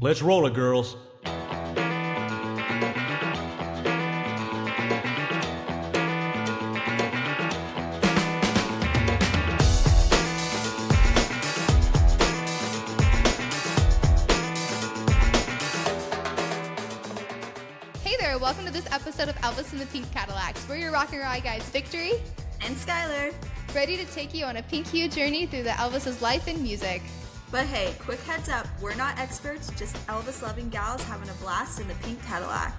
Let's roll it, girls. Hey there, welcome to this episode of Elvis and the Pink Cadillacs. We're your rock and ride guys, Victory, and Skylar. ready to take you on a pink hue journey through the Elvis's life and music. But hey, quick heads up, we're not experts, just Elvis loving gals having a blast in the pink Cadillac.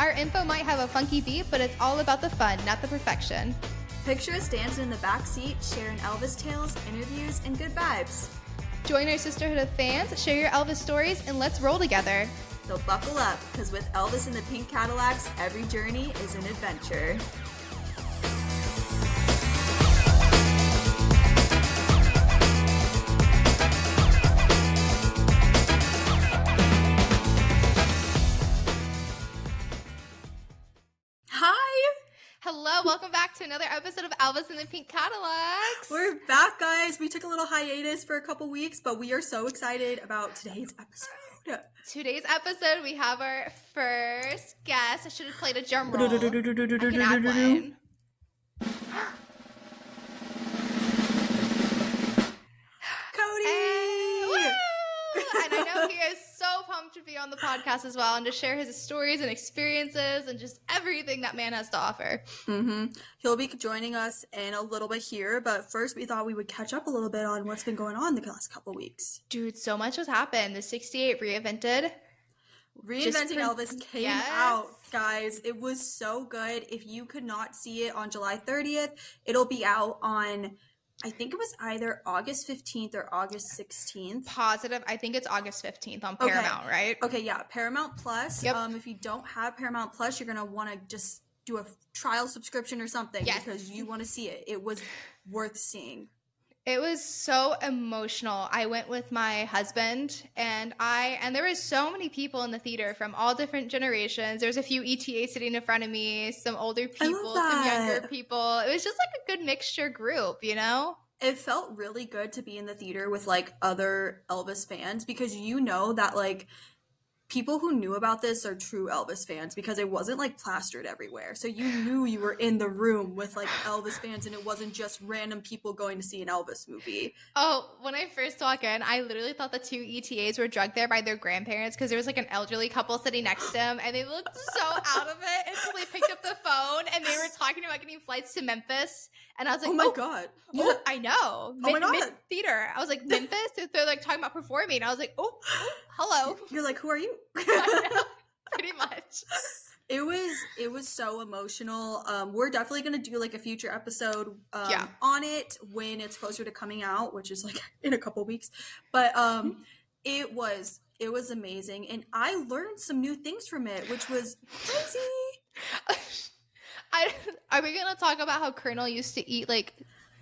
Our info might have a funky beat, but it's all about the fun, not the perfection. Picture us dancing in the back seat, sharing Elvis tales, interviews, and good vibes. Join our sisterhood of fans, share your Elvis stories, and let's roll together. So buckle up, because with Elvis in the pink Cadillacs, every journey is an adventure. Another episode of Elvis and the Pink Cadillacs. We're back, guys. We took a little hiatus for a couple weeks, but we are so excited about today's episode. Today's episode, we have our first guest. I should have played a drum roll. I can add one. Cote! Hey! And I know he is so pumped to be on the podcast as well and to share his stories and experiences and just everything that man has to offer. hmm He'll be joining us in a little bit here, but first we thought we would catch up a little bit on what's been going on the last couple weeks. Dude, so much has happened. The 68 reinvented. Reinventing per- Elvis came Yes. out, guys. It was so good. If you could not see it on July 30th, it'll be out on, I think it was either August 15th or August 16th. Positive. I think it's August 15th on Okay. Paramount, right? Okay, yeah, Paramount Plus. Yep. Um, if you don't have Paramount Plus, you're gonna want to just do a trial subscription or something Yes. because you want to see it. It was worth seeing. It was so emotional. I went with my husband and I and there was so many people in the theater from all different generations. There's a few ETA sitting in front of me, some older people, some younger people. It was just like a good mixture group, you know? It felt really good to be in the theater with like other Elvis fans because you know that like people who knew about this are true Elvis fans because it wasn't like plastered everywhere. So you knew you were in the room with like Elvis fans and it wasn't just random people going to see an Elvis movie. Oh, when I first walked in, I literally thought the two ETAs were drugged there by their grandparents because there was like an elderly couple sitting next to them and they looked so out of it until they picked up the phone and they were talking about getting flights to Memphis. And I was like, Oh my oh, god. Oh, I know. Oh my God. mid theater. I was like, Memphis? They're like talking about performing. I was like, oh, oh, hello. You're like, who are you? Know, Pretty much. it was it was so emotional um we're definitely gonna do like a future episode um Yeah. on it when it's closer to coming out which is like in a couple weeks but um it was it was amazing and i learned some new things from it which was crazy I, are we going to talk about how Colonel used to eat like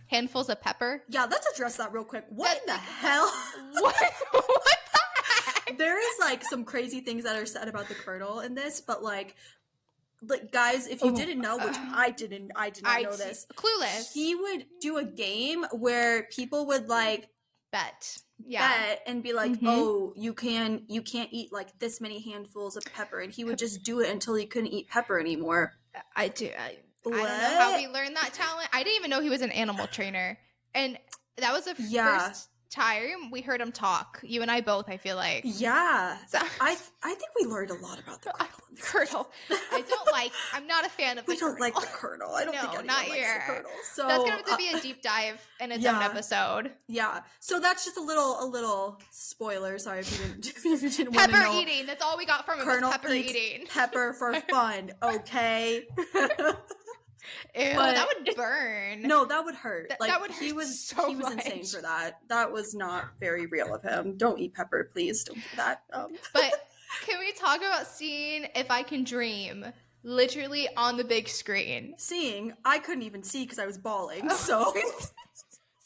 handfuls of pepper? yeah let's address that real quick what in the hell What? what the? There is like some crazy things that are said about the colonel in this but like like guys if you Oh, didn't know which uh, i didn't i did not I know see- this Clueless. he would do a game where people would like Bet. Yeah. bet and be like, Mhm. "Oh, you can you can't eat like this many handfuls of pepper," and he would just do it until he couldn't eat pepper anymore. I do. I, I don't know how What? we learned that talent. I didn't even know he was an animal trainer. And that was the Yeah. first time we heard him talk. You and I both, I feel like. Yeah, So- I I think we learned a lot about the Colonel. I don't like. I'm not a fan of. We the don't like the Colonel. colonel. I don't No, think not here. the colonel. So That's gonna have to be a deep dive in its own episode. yeah. So that's just a little a little spoiler. Sorry if you didn't if you didn't want to Pepper know. eating. That's all we got from. Colonel was pepper eating. pepper for fun. Okay. Ew, but- that would burn. no, that would hurt. That- like that would he was so he was insane for that. That was not very real of him. Don't eat pepper, please. Don't do that. Um, But can we talk about seeing if I can dream literally on the big screen? seeing, I couldn't even see because I was bawling. Oh. So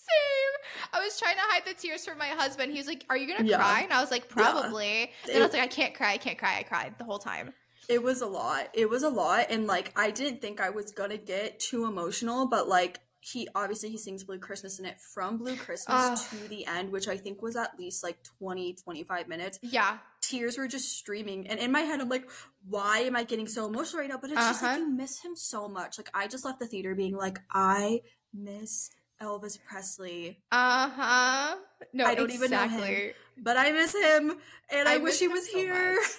Same. I was trying to hide the tears from my husband. He was like, "Are you gonna Yeah. cry?" And I was like, Yeah. "Probably." And I was like, "I can't cry. I can't cry." I cried the whole time. It was a lot. It was a lot, and like I didn't think I was gonna get too emotional, but like he obviously he sings Blue Christmas in it from Blue Christmas Ah. to the end, which I think was at least like 20, 25 minutes. Yeah. tears were just streaming. And in my head, I'm like, why am I getting so emotional right now? But it's just like Uh-huh. you miss him so much. Like I just left the theater being like, I miss Elvis Presley. Uh huh. No, I don't even know him. But I miss him and I, I wish he was so here. much.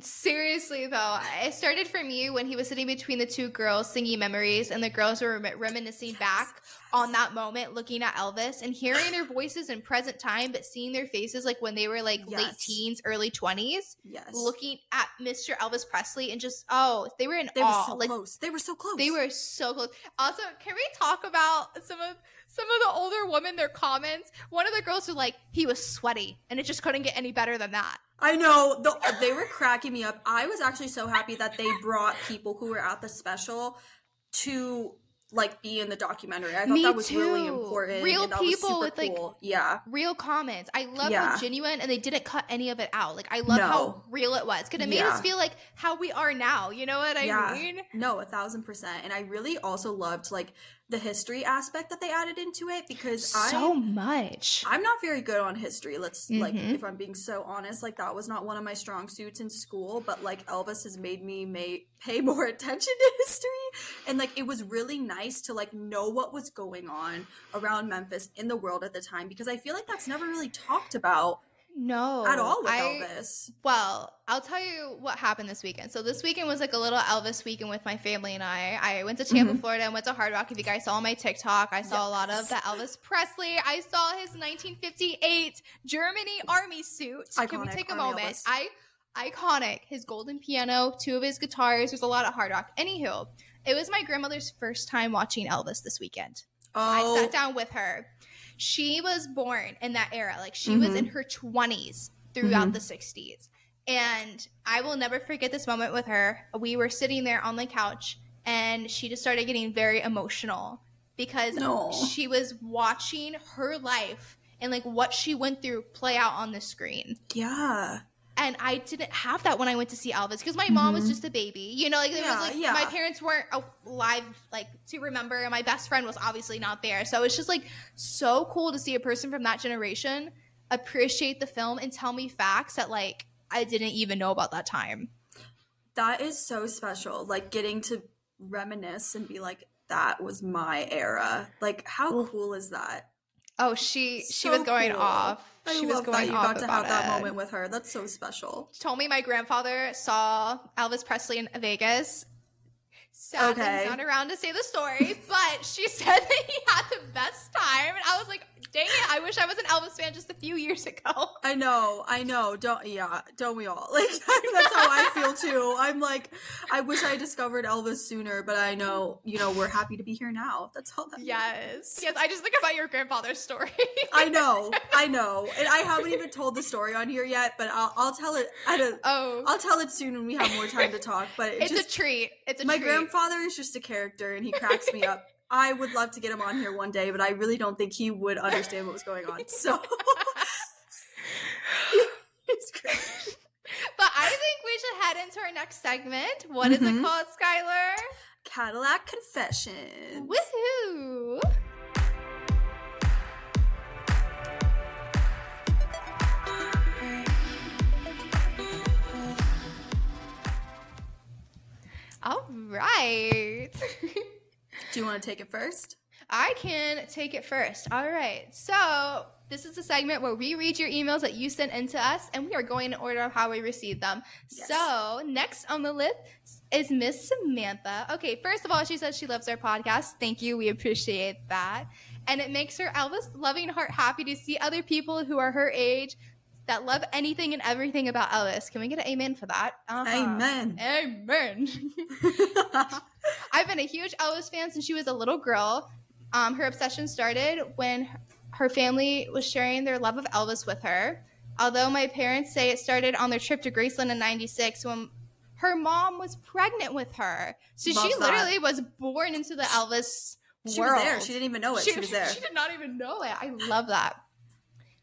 Seriously though, it started from you when he was sitting between the two girls singing memories, and the girls were rem- reminiscing back on that moment, looking at Elvis and hearing their voices in present time, but seeing their faces like when they were like late teens, early twenties, Yes. looking at Mr. Elvis Presley and just oh, they were in they were awe. so like close. They were so close. they were so close. Also, can we talk about some of some of the older women? Their comments. One of the girls was like, "He was sweaty, and it just couldn't get any better than that." I know. The, they were cracking me up. I was actually so happy that they brought people who were at the special to like be in the documentary. I thought Me that was really important. Real and that was people super with, like, yeah. real comments. I love Yeah. how genuine and they didn't cut any of it out. Like I love how real it was because it made us feel like how we are now. You know what I Yeah. mean? No, a thousand percent. And I really also loved like the history aspect that they added into it because So I much. I'm not very good on history. Let's like Mhm. if I'm being so honest, like that was not one of my strong suits in school, but like Elvis has made me may pay more attention to history and like it was really nice to like know what was going on around Memphis in the world at the time because I feel like that's never really talked about no, at all with I, Elvis. Well, I'll tell you what happened this weekend. So this weekend was like a little Elvis weekend with my family and I. I went to Tampa, Mhm. Florida, and went to Hard Rock. If you guys saw my TikTok, I saw a lot of the Elvis Presley. I saw his 1958 Germany army suit. Can we take a Army moment? Elvis. I iconic. His golden piano, two of his guitars. There's a lot of Hard Rock. Anywho, it was my grandmother's first time watching Elvis this weekend. I Oh, sat down with her. She was born in that era. Like she was Mhm. in her 20s throughout Mhm. the 60s. And I will never forget this moment with her. We were sitting there on the couch and she just started getting very emotional because No. she was watching her life and like what she went through play out on the screen. yeah. And I didn't have that when I went to see Elvis because my mom was Mhm. just a baby. You know, like it Yeah, was like yeah. my parents weren't alive like to remember, and my best friend was obviously not there. So it's just like so cool to see a person from that generation appreciate the film and tell me facts that like I didn't even know about that time. That is so special. Like getting to reminisce and be like, that was my era. Like, how cool is that? Oh, she she So was going cool. off. I she was love going that you off got to have about that it. moment with her. That's so special. She told me my grandfather saw Elvis Presley in Vegas. He's Okay. not around to say the story, but she said that he had the best time, and I was like, "Dang it! I wish I was an Elvis fan just a few years ago." I know, I know. Don't yeah, don't we all? Like that's how I feel too. I'm like, I wish I discovered Elvis sooner, but I know, you know, we're happy to be here now. That's all that Yes, yes. I just think about your grandfather's story. I know, I know, and I haven't even told the story on here yet, but I'll, I'll tell it. I don't, oh, I'll tell it soon when we have more time to talk. But it it's just a treat. It's a my treat. Grandfather is just a character, and he cracks me up. I would love to get him on here one day, but I really don't think he would understand what was going on. So it's great. but I think we should head into our next segment. What is Mhm. it called, Skylar? Cadillac Confessions. Woohoo! All right. Do you want to take it first? I can take it first. All right. So, this is a segment where we read your emails that you sent into us, and we are going in order of how we received them. Yes. So, next on the list is Miss Samantha. Okay, first of all, she says she loves our podcast. Thank you. We appreciate that. And it makes her Elvis loving heart happy to see other people who are her age that love anything and everything about Elvis. Can we get an amen for that? Uh-huh. Amen. Amen. I've been a huge Elvis fan since she was a little girl. Um, her obsession started when her family was sharing their love of Elvis with her. Although my parents say it started on their trip to Graceland in 96 when her mom was pregnant with her. So Love she that. literally was born into the Elvis she world. was there. She didn't even know it. She, was there. She did not even know it. I love that.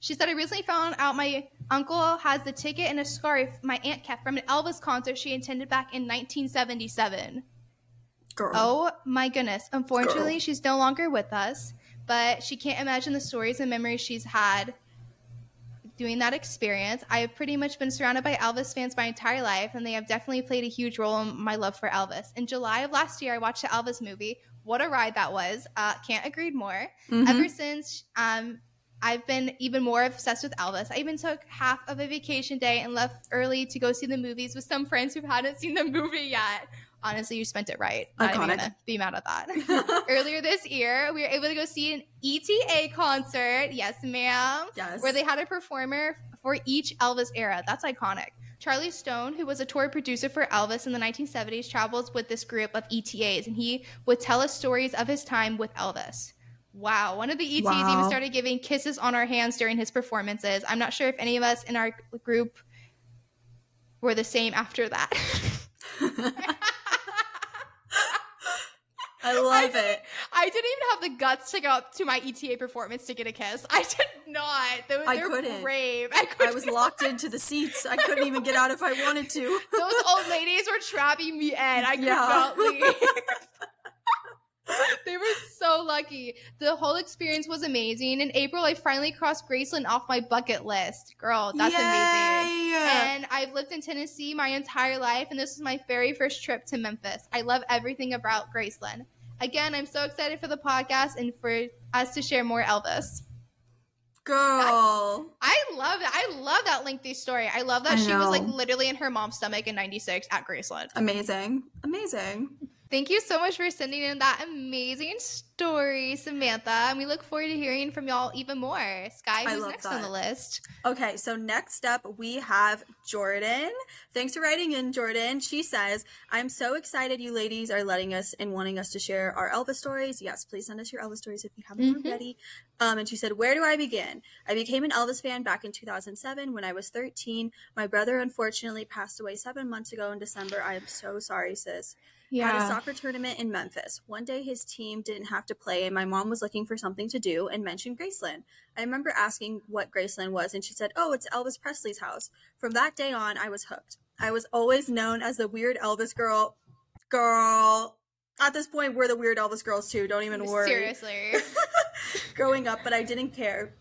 She said, I recently found out my uncle has the ticket and a scarf my aunt kept from an Elvis concert she attended back in 1977. Girl. Oh my goodness. Unfortunately, Girl. she's no longer with us, but she can't imagine the stories and memories she's had doing that experience. I've pretty much been surrounded by Elvis fans my entire life, and they have definitely played a huge role in my love for Elvis. In July of last year, I watched the Elvis movie. What a ride that was! Uh, can't agree more. Mhm. Ever since, um, I've been even more obsessed with Elvis. I even took half of a vacation day and left early to go see the movies with some friends who hadn't seen the movie yet. Honestly, you spent it right. Iconic. gonna be mad at that. Earlier this year, we were able to go see an ETA concert. Yes, ma'am. yes. Where they had a performer for each Elvis era. That's iconic. Charlie Stone, who was a tour producer for Elvis in the 1970s, travels with this group of ETAs, and he would tell us stories of his time with Elvis. Wow. One of the ETs Wow. even started giving kisses on our hands during his performances. I'm not sure if any of us in our group were the same after that. I love it. I didn't even have the guts to go up to my ETA performance to get a kiss. I did not. They, I couldn't. brave. I, couldn't. I was locked into the seats. I couldn't even get out if I wanted to. Those old ladies were trapping me in. I could Yeah. not leave. they were so lucky. The whole experience was amazing. In April, I finally crossed Graceland off my bucket list. Girl, that's amazing. And I've lived in Tennessee my entire life, and this was my very first trip to Memphis. I love everything about Graceland. Again, I'm so excited for the podcast and for us to share more Elvis. Girl. I love that. I love that lengthy story. I love that I she was like literally in her mom's stomach in 96 at Graceland. Amazing. Amazing. Thank you so much for sending in that amazing story, Samantha. And we look forward to hearing from y'all even more. Sky, who's next on the list? Okay, so next up we have Jordan. Thanks for writing in, Jordan. She says, I'm so excited you ladies are letting us and wanting us to share our Elvis stories. Yes, please send us your Elvis stories if you haven't Mhm. already. Um, and she said, Where do I begin? I became an Elvis fan back in 2007 when I was 13. My brother unfortunately passed away seven months ago in December. I am so sorry, sis. Had a soccer tournament in Memphis. One day his team didn't have to play and my mom was looking for something to do and mentioned Graceland. I remember asking what Graceland was and she said, "Oh, it's Elvis Presley's house." From that day on, I was hooked. I was always known as the weird Elvis girl. Girl, at this point we're the weird Elvis girls too. Don't even worry Seriously. growing up, but I didn't care.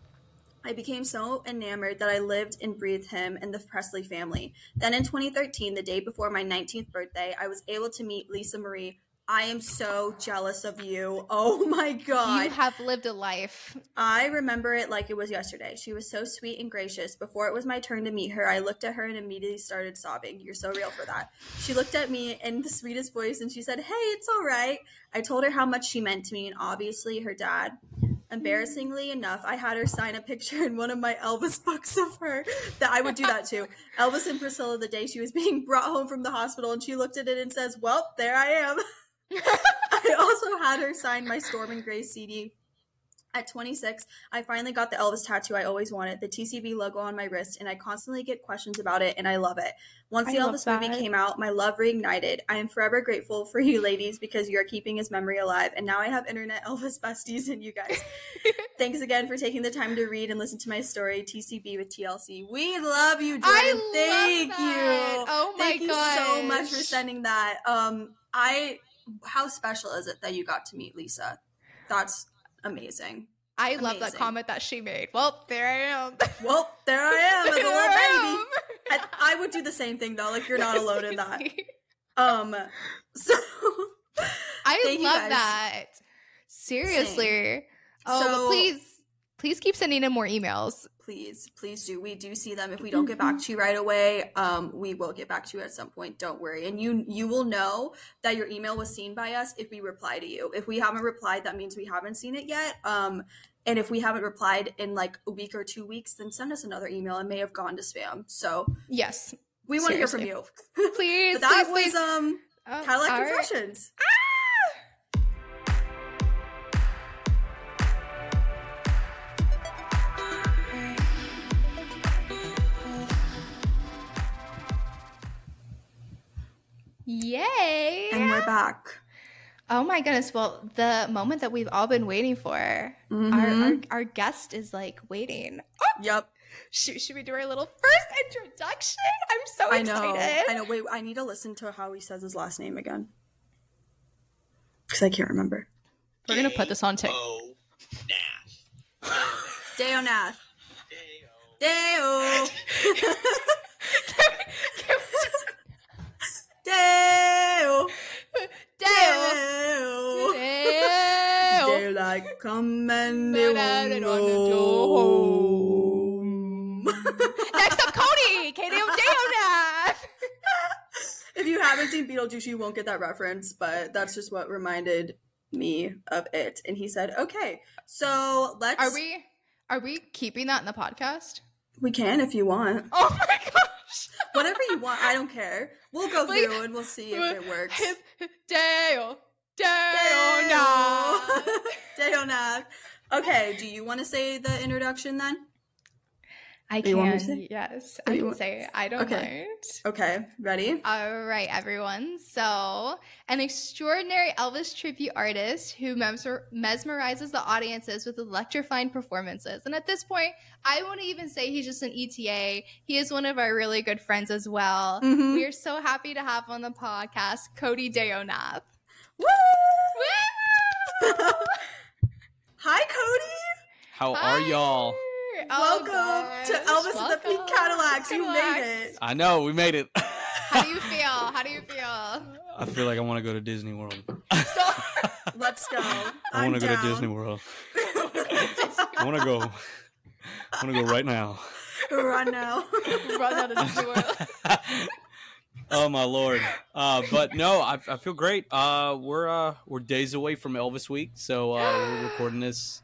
I became so enamored that I lived and breathed him and the Presley family. Then in 2013, the day before my 19th birthday, I was able to meet Lisa Marie. I am so jealous of you. Oh my God. you have lived a life. I remember it like it was yesterday. She was so sweet and gracious. Before it was my turn to meet her, I looked at her and immediately started sobbing. You're so real for that. She looked at me in the sweetest voice and she said, Hey, it's all right. I told her how much she meant to me and obviously her dad. Embarrassingly enough, I had her sign a picture in one of my Elvis books of her that I would do that too. Elvis and Priscilla the day she was being brought home from the hospital and she looked at it and says, Well, there I am. I also had her sign my Storm and Grace CD. At 26, I finally got the Elvis tattoo I always wanted, the TCB logo on my wrist, and I constantly get questions about it, and I love it. Once the I love Elvis movie came out, my love reignited. I am forever grateful for you ladies because you are keeping his memory alive, and now I have internet Elvis besties and you guys. Thanks again for taking the time to read and listen to my story, TCB with TLC. We love you, Jordan. I love Thank you. Oh my Thank you so much for sending that. Um, I how special is it that you got to meet Lisa? That's amazing. I love that comment that she made. Well, there I am. Well, there I am as a little I baby. I, I would do the same thing though. Like you're not alone in that. Um, so I love that. Seriously. Oh, So- please, please keep sending in more emails. Please, please do. We do see them. If we don't get back to you right away, um, we will get back to you at some point. Don't worry. And you you will know that your email was seen by us if we reply to you. If we haven't replied, that means we haven't seen it yet. Um, and if we haven't replied in like a week or two weeks, then send us another email. It may have gone to spam. So Yes. we want to hear from you. Please. but that please, was please. um Oh, Cadillac right. Confessions. Yay. And we're back. Oh my goodness. Well, the moment that we've all been waiting for. Our, Mhm. our our guest is like waiting. Yep. Should, should we do our little first introduction? I'm so I know. excited. I know. Wait, I need to listen to how he says his last name again. Because I can't remember. We're gonna put this on tape. Oh, Nath. Deonath. Deo. Deo. Can We- Dale. Deo. Dale. Daylight come and they But I won't go home. Next up, Cote. Katie O'Dayona. if you haven't seen Beetlejuice, you won't get that reference, but that's just what reminded me of it. And he said, "Okay, so let's. Are we? Are we keeping that in the podcast? We can if you want. Oh my gosh. Whatever you want. I don't care. We'll go Like- through and we'll see if it works. Dale. Dale. Deo. Deonath. Okay, do you want to say the introduction then? I You want me can. to say? Yes, I you can want- say it. I don't Okay. mind. Okay, ready? All right, everyone. So, an extraordinary Elvis tribute artist who mesmer- mesmerizes the audiences with electrifying performances. And at this point, I won't even say he's just an ETA. He is one of our really good friends as well. Mhm. We are so happy to have on the podcast Cote Deonath. Woo! Hi, Cote. How are y'all? Hi. Welcome gosh. to Elvis and the Pink Cadillacs. You made it. I know we made it. How do you feel? How do you feel? I feel like I want to go to Disney World. Let's go. I I'm want to go to down. Disney World. I want to go. I want to go right now. Run now. Run out of Disney World. oh my lord! Uh, but no, I, I feel great. Uh, we're uh, we're days away from Elvis Week, so uh, we're recording this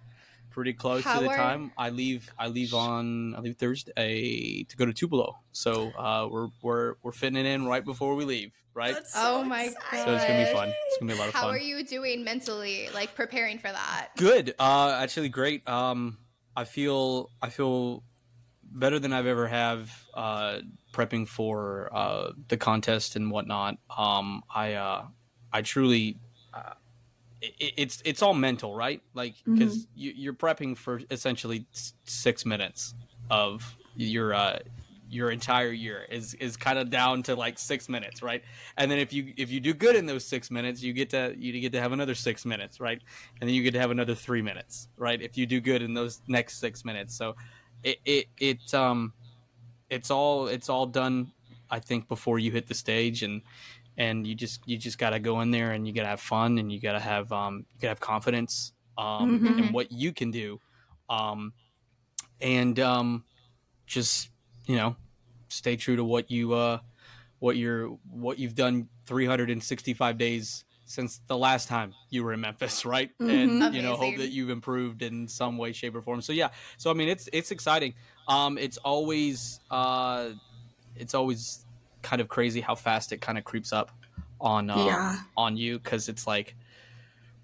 pretty close How to the are- time. I leave. I leave on. I leave Thursday to go to Tupelo. So uh, we're we're we're fitting it in right before we leave. Right. That's Oh my exciting. so it's gonna be fun. It's gonna be a lot of How fun. How are you doing mentally, like preparing for that? Good. Uh, actually, great. Um, I feel I feel better than I've ever have uh, prepping for uh, the contest and whatnot. Um, I uh, I truly. It, it's it's all mental, right? Like because you, you're prepping for essentially six minutes of your uh, your entire year is is kind of down to like six minutes, right? And then if you if you do good in those six minutes, you get to you get to have another six minutes, right? And then you get to have another three minutes, right? If you do good in those next six minutes, so it it it um it's all it's all done, I think, before you hit the stage and and you just you just got to go in there and you got to have fun and you got to have um you got to have confidence um Mhm. in what you can do um and um just you know stay true to what you uh what you're what you've done 365 days since the last time you were in Memphis, right? Mhm. And you know, hope that you've improved in some way, shape, or form. So yeah, so I mean, it's it's exciting. Um, it's always uh, it's always kind of crazy how fast it kind of creeps up on uh, Yeah. on you because it's like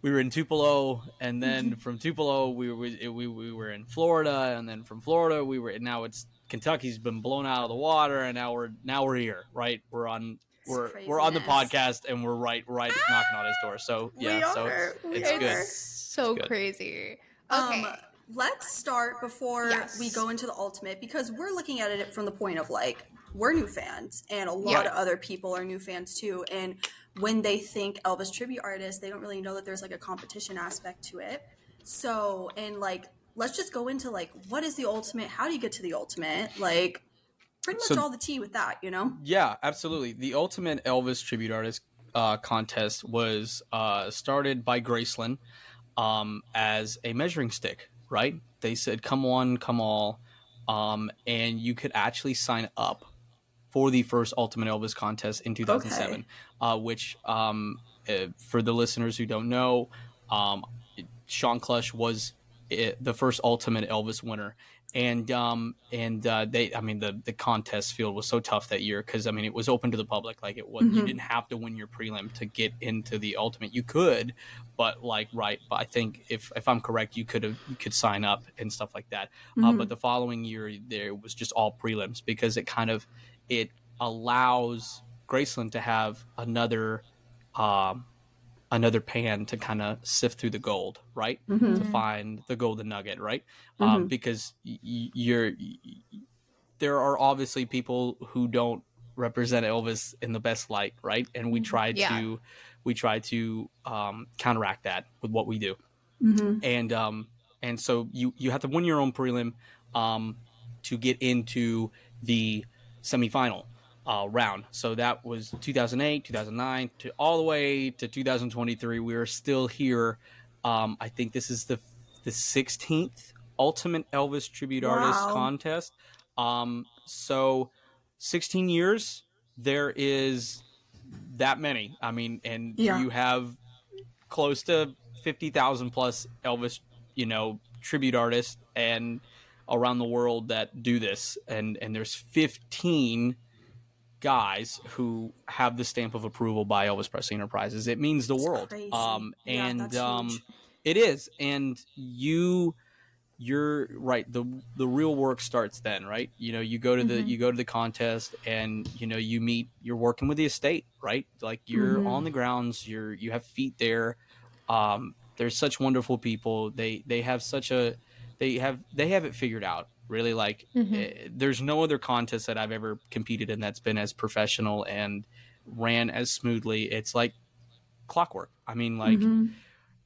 we were in Tupelo, and then from Tupelo we were we, we we were in Florida, and then from Florida we were now it's Kentucky's been blown out of the water, and now we're now we're here, right? We're on we're we're on the podcast, and we're right right knocking on his door. So We yeah, so are. it's, We it's good. So It's good. crazy. Um, Okay. let's start before Yes. we go into the ultimate because we're looking at it from the point of like we're new fans and a lot Yeah. of other people are new fans too and when they think Elvis tribute artist they don't really know that there's like a competition aspect to it so and like let's just go into like what is the ultimate how do you get to the ultimate like pretty much So- all the tea with that you know Yeah, absolutely. The Ultimate Elvis Tribute Artist uh, contest was uh, started by Graceland um, as a measuring stick, right? They said, come one, come all. Um, and you could actually sign up for the first Ultimate Elvis contest in 2007, uh, which, um, uh, for the listeners who don't know, um, Shawn Klush was uh, the first Ultimate Elvis winner. And um and uh, they I mean the the contest field was so tough that year because I mean it was open to the public. Like it was you Mhm. didn't have to win your prelim to get into the ultimate. You could but like right but I think if if I'm correct you could have you could sign up and stuff like that. Uh, Mhm. but the following year there was just all prelims because it kind of it allows Graceland to have another um another pan to kind of sift through the gold right Mhm. to find the golden nugget, right? Mhm. Um, because y- you're y- there are obviously people who don't represent Elvis in the best light, right? And we try Yeah. to we try to um, counteract that with what we do, Mhm. and um, and so you you have to win your own prelim. Um, to get into the semifinal uh, round. So that was 2008, 2009, to all the way to 2023. We are still here. Um, I think this is the the 16th Ultimate Elvis Tribute Artist Wow. contest. Um, so 16 years. There is that many. I mean, and Yeah. you have close to 50,000 plus Elvis, you know, tribute artists and around the world that do this. And and there's 15 guys who have the stamp of approval by Elvis Presley Enterprises. It means the It's world. Um Yeah, and that's um it is. And you you're right. The the real work starts then right? You know you go to the Mhm. you go to the contest and you know you meet you're working with the estate right? Like you're Mhm. on the grounds. You're you have feet there. Um there's such wonderful people. They they have such a they have they have it figured out really like Mhm. eh, there's no other contest that i've ever competed in that's been as professional and ran as smoothly it's like clockwork i mean like Mhm.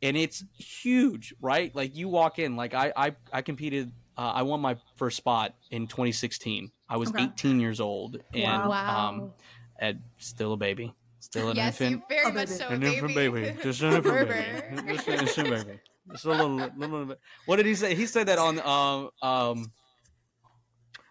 and it's huge, right? Like you walk in, like I I, I competed. Uh, I won my first spot in 2016. I was Okay. 18 years old and Wow. Wow. um, and still a baby, still an yes, infant, you very A much baby. so, an infant baby, just an infant baby, just an infant baby, just a little, little bit. What did he say? He said that on um um.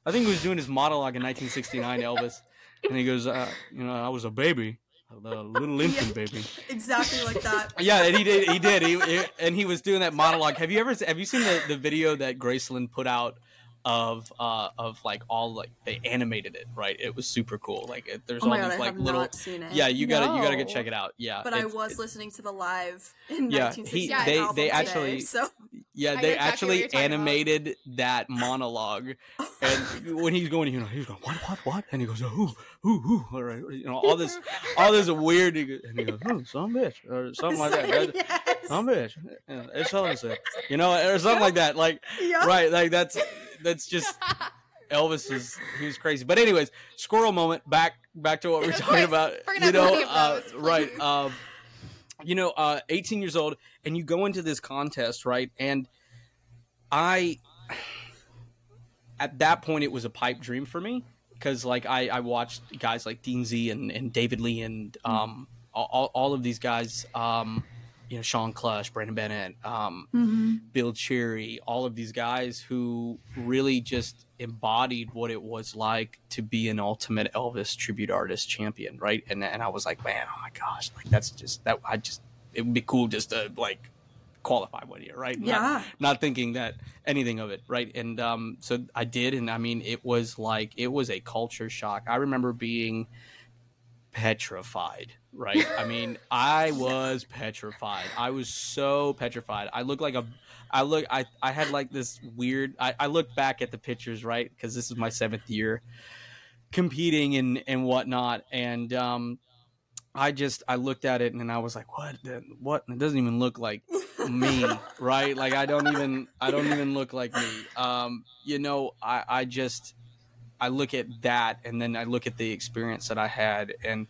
I think he was doing his monologue in 1969, Elvis, and he goes, uh, you know, I was a baby, a little infant baby. Exactly like that. Yeah, and he did. He did. He, he- and he was doing that monologue. Have you ever have you seen the, the video that Graceland put out of uh of like all like they animated it right? It was super cool. Like it, there's Oh all god, these I like have little. not seen it. Yeah, you gotta you gotta go check it out. Yeah, but I was it- listening to the live in Yeah, 1969 he- they- album they today, actually- so yeah I they exactly actually you're about. animated that monologue. And when he's going, you know, he's going what what what, and he goes ooh ooh ooh, all right, you know, all this all this weird, and he goes, oh, some bitch or something like that. Yes. Some bitch. Yeah, It's all said. You know, or something like that. Like yeah. right like that's that's just elvis is he was crazy but anyways squirrel moment back back to what we we're talking about you know uh, plenty of those, right um you know uh 18 years old and you go into this contest right? And i at that point it was a pipe dream for me because like i i watched guys like dean z and, and david lee and um all, all of these guys um you know Shawn Klush brandon bennett um hmm Bill Cherry, all of these guys who really just embodied what it was like to be an ultimate Elvis tribute artist champion, right? And and I was like, man, oh my gosh, like that's just that I just it would be cool just to like qualify one year, right? Not- Yeah. Not, thinking that anything of it, right? And um, so I did, and I mean, it was like it was a culture shock. I remember being petrified right? I mean i was petrified. I was so petrified. I looked like a i look i i had like this weird i, I looked back at the pictures right? Because this is my seventh year competing and and whatnot. And um i just i looked at it and i was like what the- what? It doesn't even look like me right? Like i don't even i don't even look like me. Um you know i i just i look at that and then i look at the experience that i had. And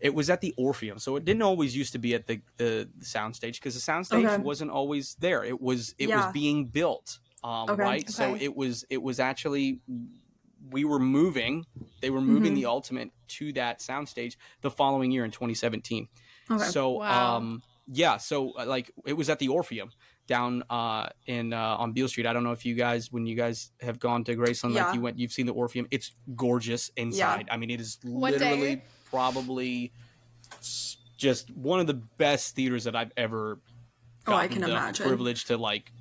it was at the orpheum so it didn't always used to be at the the, the soundstage because the soundstage Okay. wasn't always there it was it Yeah. was being built um Okay. right so it was it was actually we were moving they were moving Mhm. the ultimate to that soundstage the following year in 2017 Okay. so Wow. um yeah, so uh, like it was at the Orpheum down uh in uh on Beale Street. I don't know if you guys when you guys have gone to Graceland Yeah. like you went you've seen the Orpheum. It's gorgeous inside. I mean it is One literally day. Probably just one of the best theaters that I've ever Oh, I can the imagine. privilege to like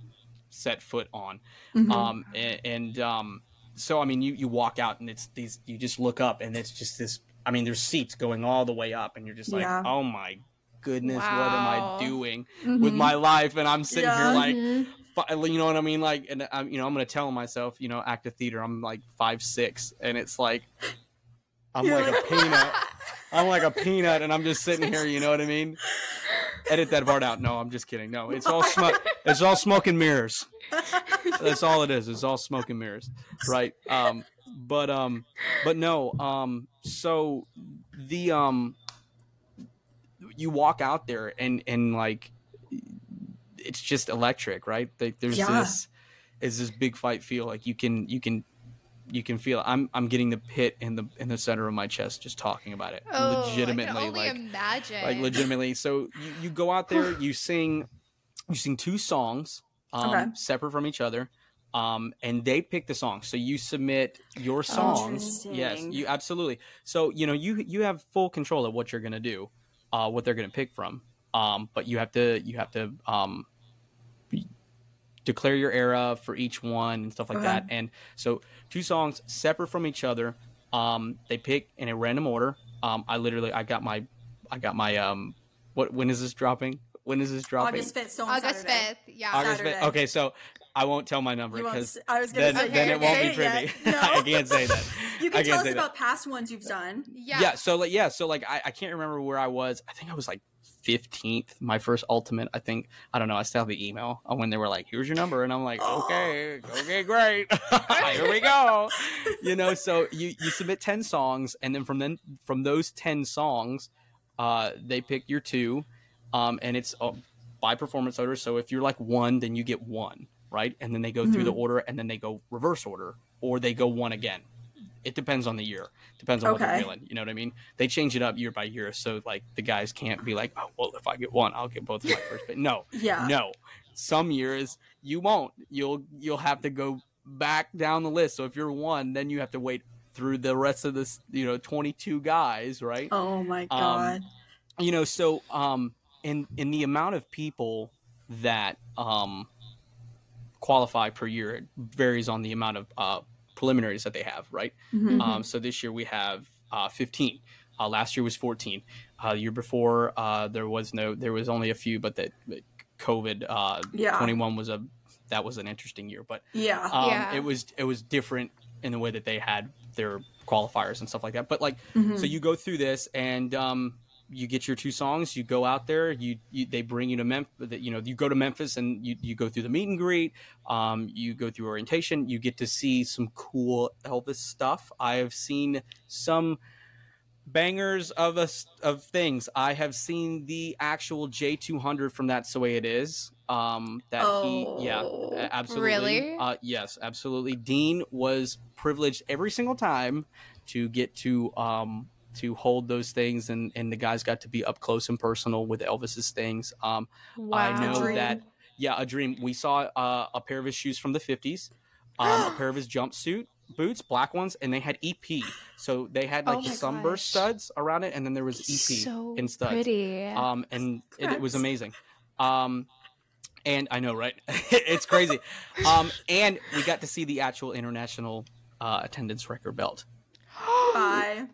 set foot on. Mhm. Um, and, and um, so I mean, you you walk out and it's these. You just look up and it's just this. I mean, there's seats going all the way up, and you're just like, Yeah. oh my goodness, what am I doing with Mhm. my life? And I'm sitting Yeah. here like, Mhm. you know what I mean? Like, and I'm, you know, I'm gonna tell myself, you know, active theater. I'm like five six, and it's like, I'm You're like a peanut. I'm like a peanut, and I'm just sitting here. You know what I mean? Edit that part out. No, I'm just kidding. No, it's all smoke. It's all smoke and mirrors. That's all it is. It's all smoke and mirrors, right? Um, but um, but no. Um, so the um, you walk out there and and like it's just electric, right? Like there's Yeah. this is this big fight feel like you can you can you can feel. I'm I'm getting the pit in the in the center of my chest just talking about it. Oh, legitimately, I can only like imagine. like legitimately. So you, you go out there, you sing, you sing two songs, um, Okay. separate from each other. Um, and they pick the songs. So you submit your songs. Yes, you absolutely. So you know you you have full control of what you're gonna do, uh, what they're gonna pick from. Um, but you have to you have to um, declare your era for each one and stuff like Okay. that. And so two songs separate from each other. Um, they pick in a random order. Um, I literally I got my I got my um what when is this dropping? When is this dropping? August 5th, so August fifth. Yeah. August fifth. Okay, so I won't tell my number because I was gonna then, say then it won't be it pretty. No. I can't say that. You can can't tell us say that. about past ones you've done. yeah. Yeah. so like yeah, so like I, I can't remember where I was. I think I was like 15th, my first ultimate. I think I don't know. I still have the email when they were like, "Here's your number," and I'm like, Oh. "Okay, okay, great, here we go." You know, so you you submit 10 songs, and then from then from those 10 songs, uh, they pick your two, um, and it's uh, by performance order. So if you're like one, then you get one, right? And then they go through the order, and then they go reverse order, or they go one again. It depends on the year. Depends on what they're Okay. feeling. You know what I mean? They change it up year by year, so like the guys can't be like, oh well, if I get one, I'll get both of my first. Pick. No, Yeah. no. Some years you won't. You'll you'll have to go back down the list. So if you're one, then you have to wait through the rest of this, you know, 22 guys, right? Oh my Um, god. you know so um in in the amount of people that um qualify per year it varies on the amount of uh preliminaries that they have right Mhm. um so this year we have uh 15 uh last year was 14 uh the year before uh there was no there was only a few but that that covid uh Yeah. 21 was a that was an interesting year but yeah. um, Yeah. it was it was different in the way that they had their qualifiers and stuff like that. But like, Mhm. so you go through this and um, you get your two songs. You go out there. You, you they bring you to Memphis. You know, you go to Memphis and you, you go through the meet and greet. Um, you go through orientation. You get to see some cool Elvis stuff. I have seen some bangers of us of things. I have seen the actual J two hundred from That's the Way It Is. Um, that he, yeah, Oh. absolutely. Really? Uh, yes, absolutely. Dean was privileged every single time to get to um to hold those things, and and the guys got to be up close and personal with Elvis's things. Um, I know Dream. that. Yeah, a dream. We saw uh, a pair of his shoes from the fifties, um, a pair of his jumpsuit boots, black ones, and they had EP. So they had Oh like my sunburst gosh. studs around it, and then there was EP so in studs. pretty. Um, and it, it was amazing. Um, and I know, right? it's crazy. Um, and we got to see the actual international uh, attendance record belt. Bye.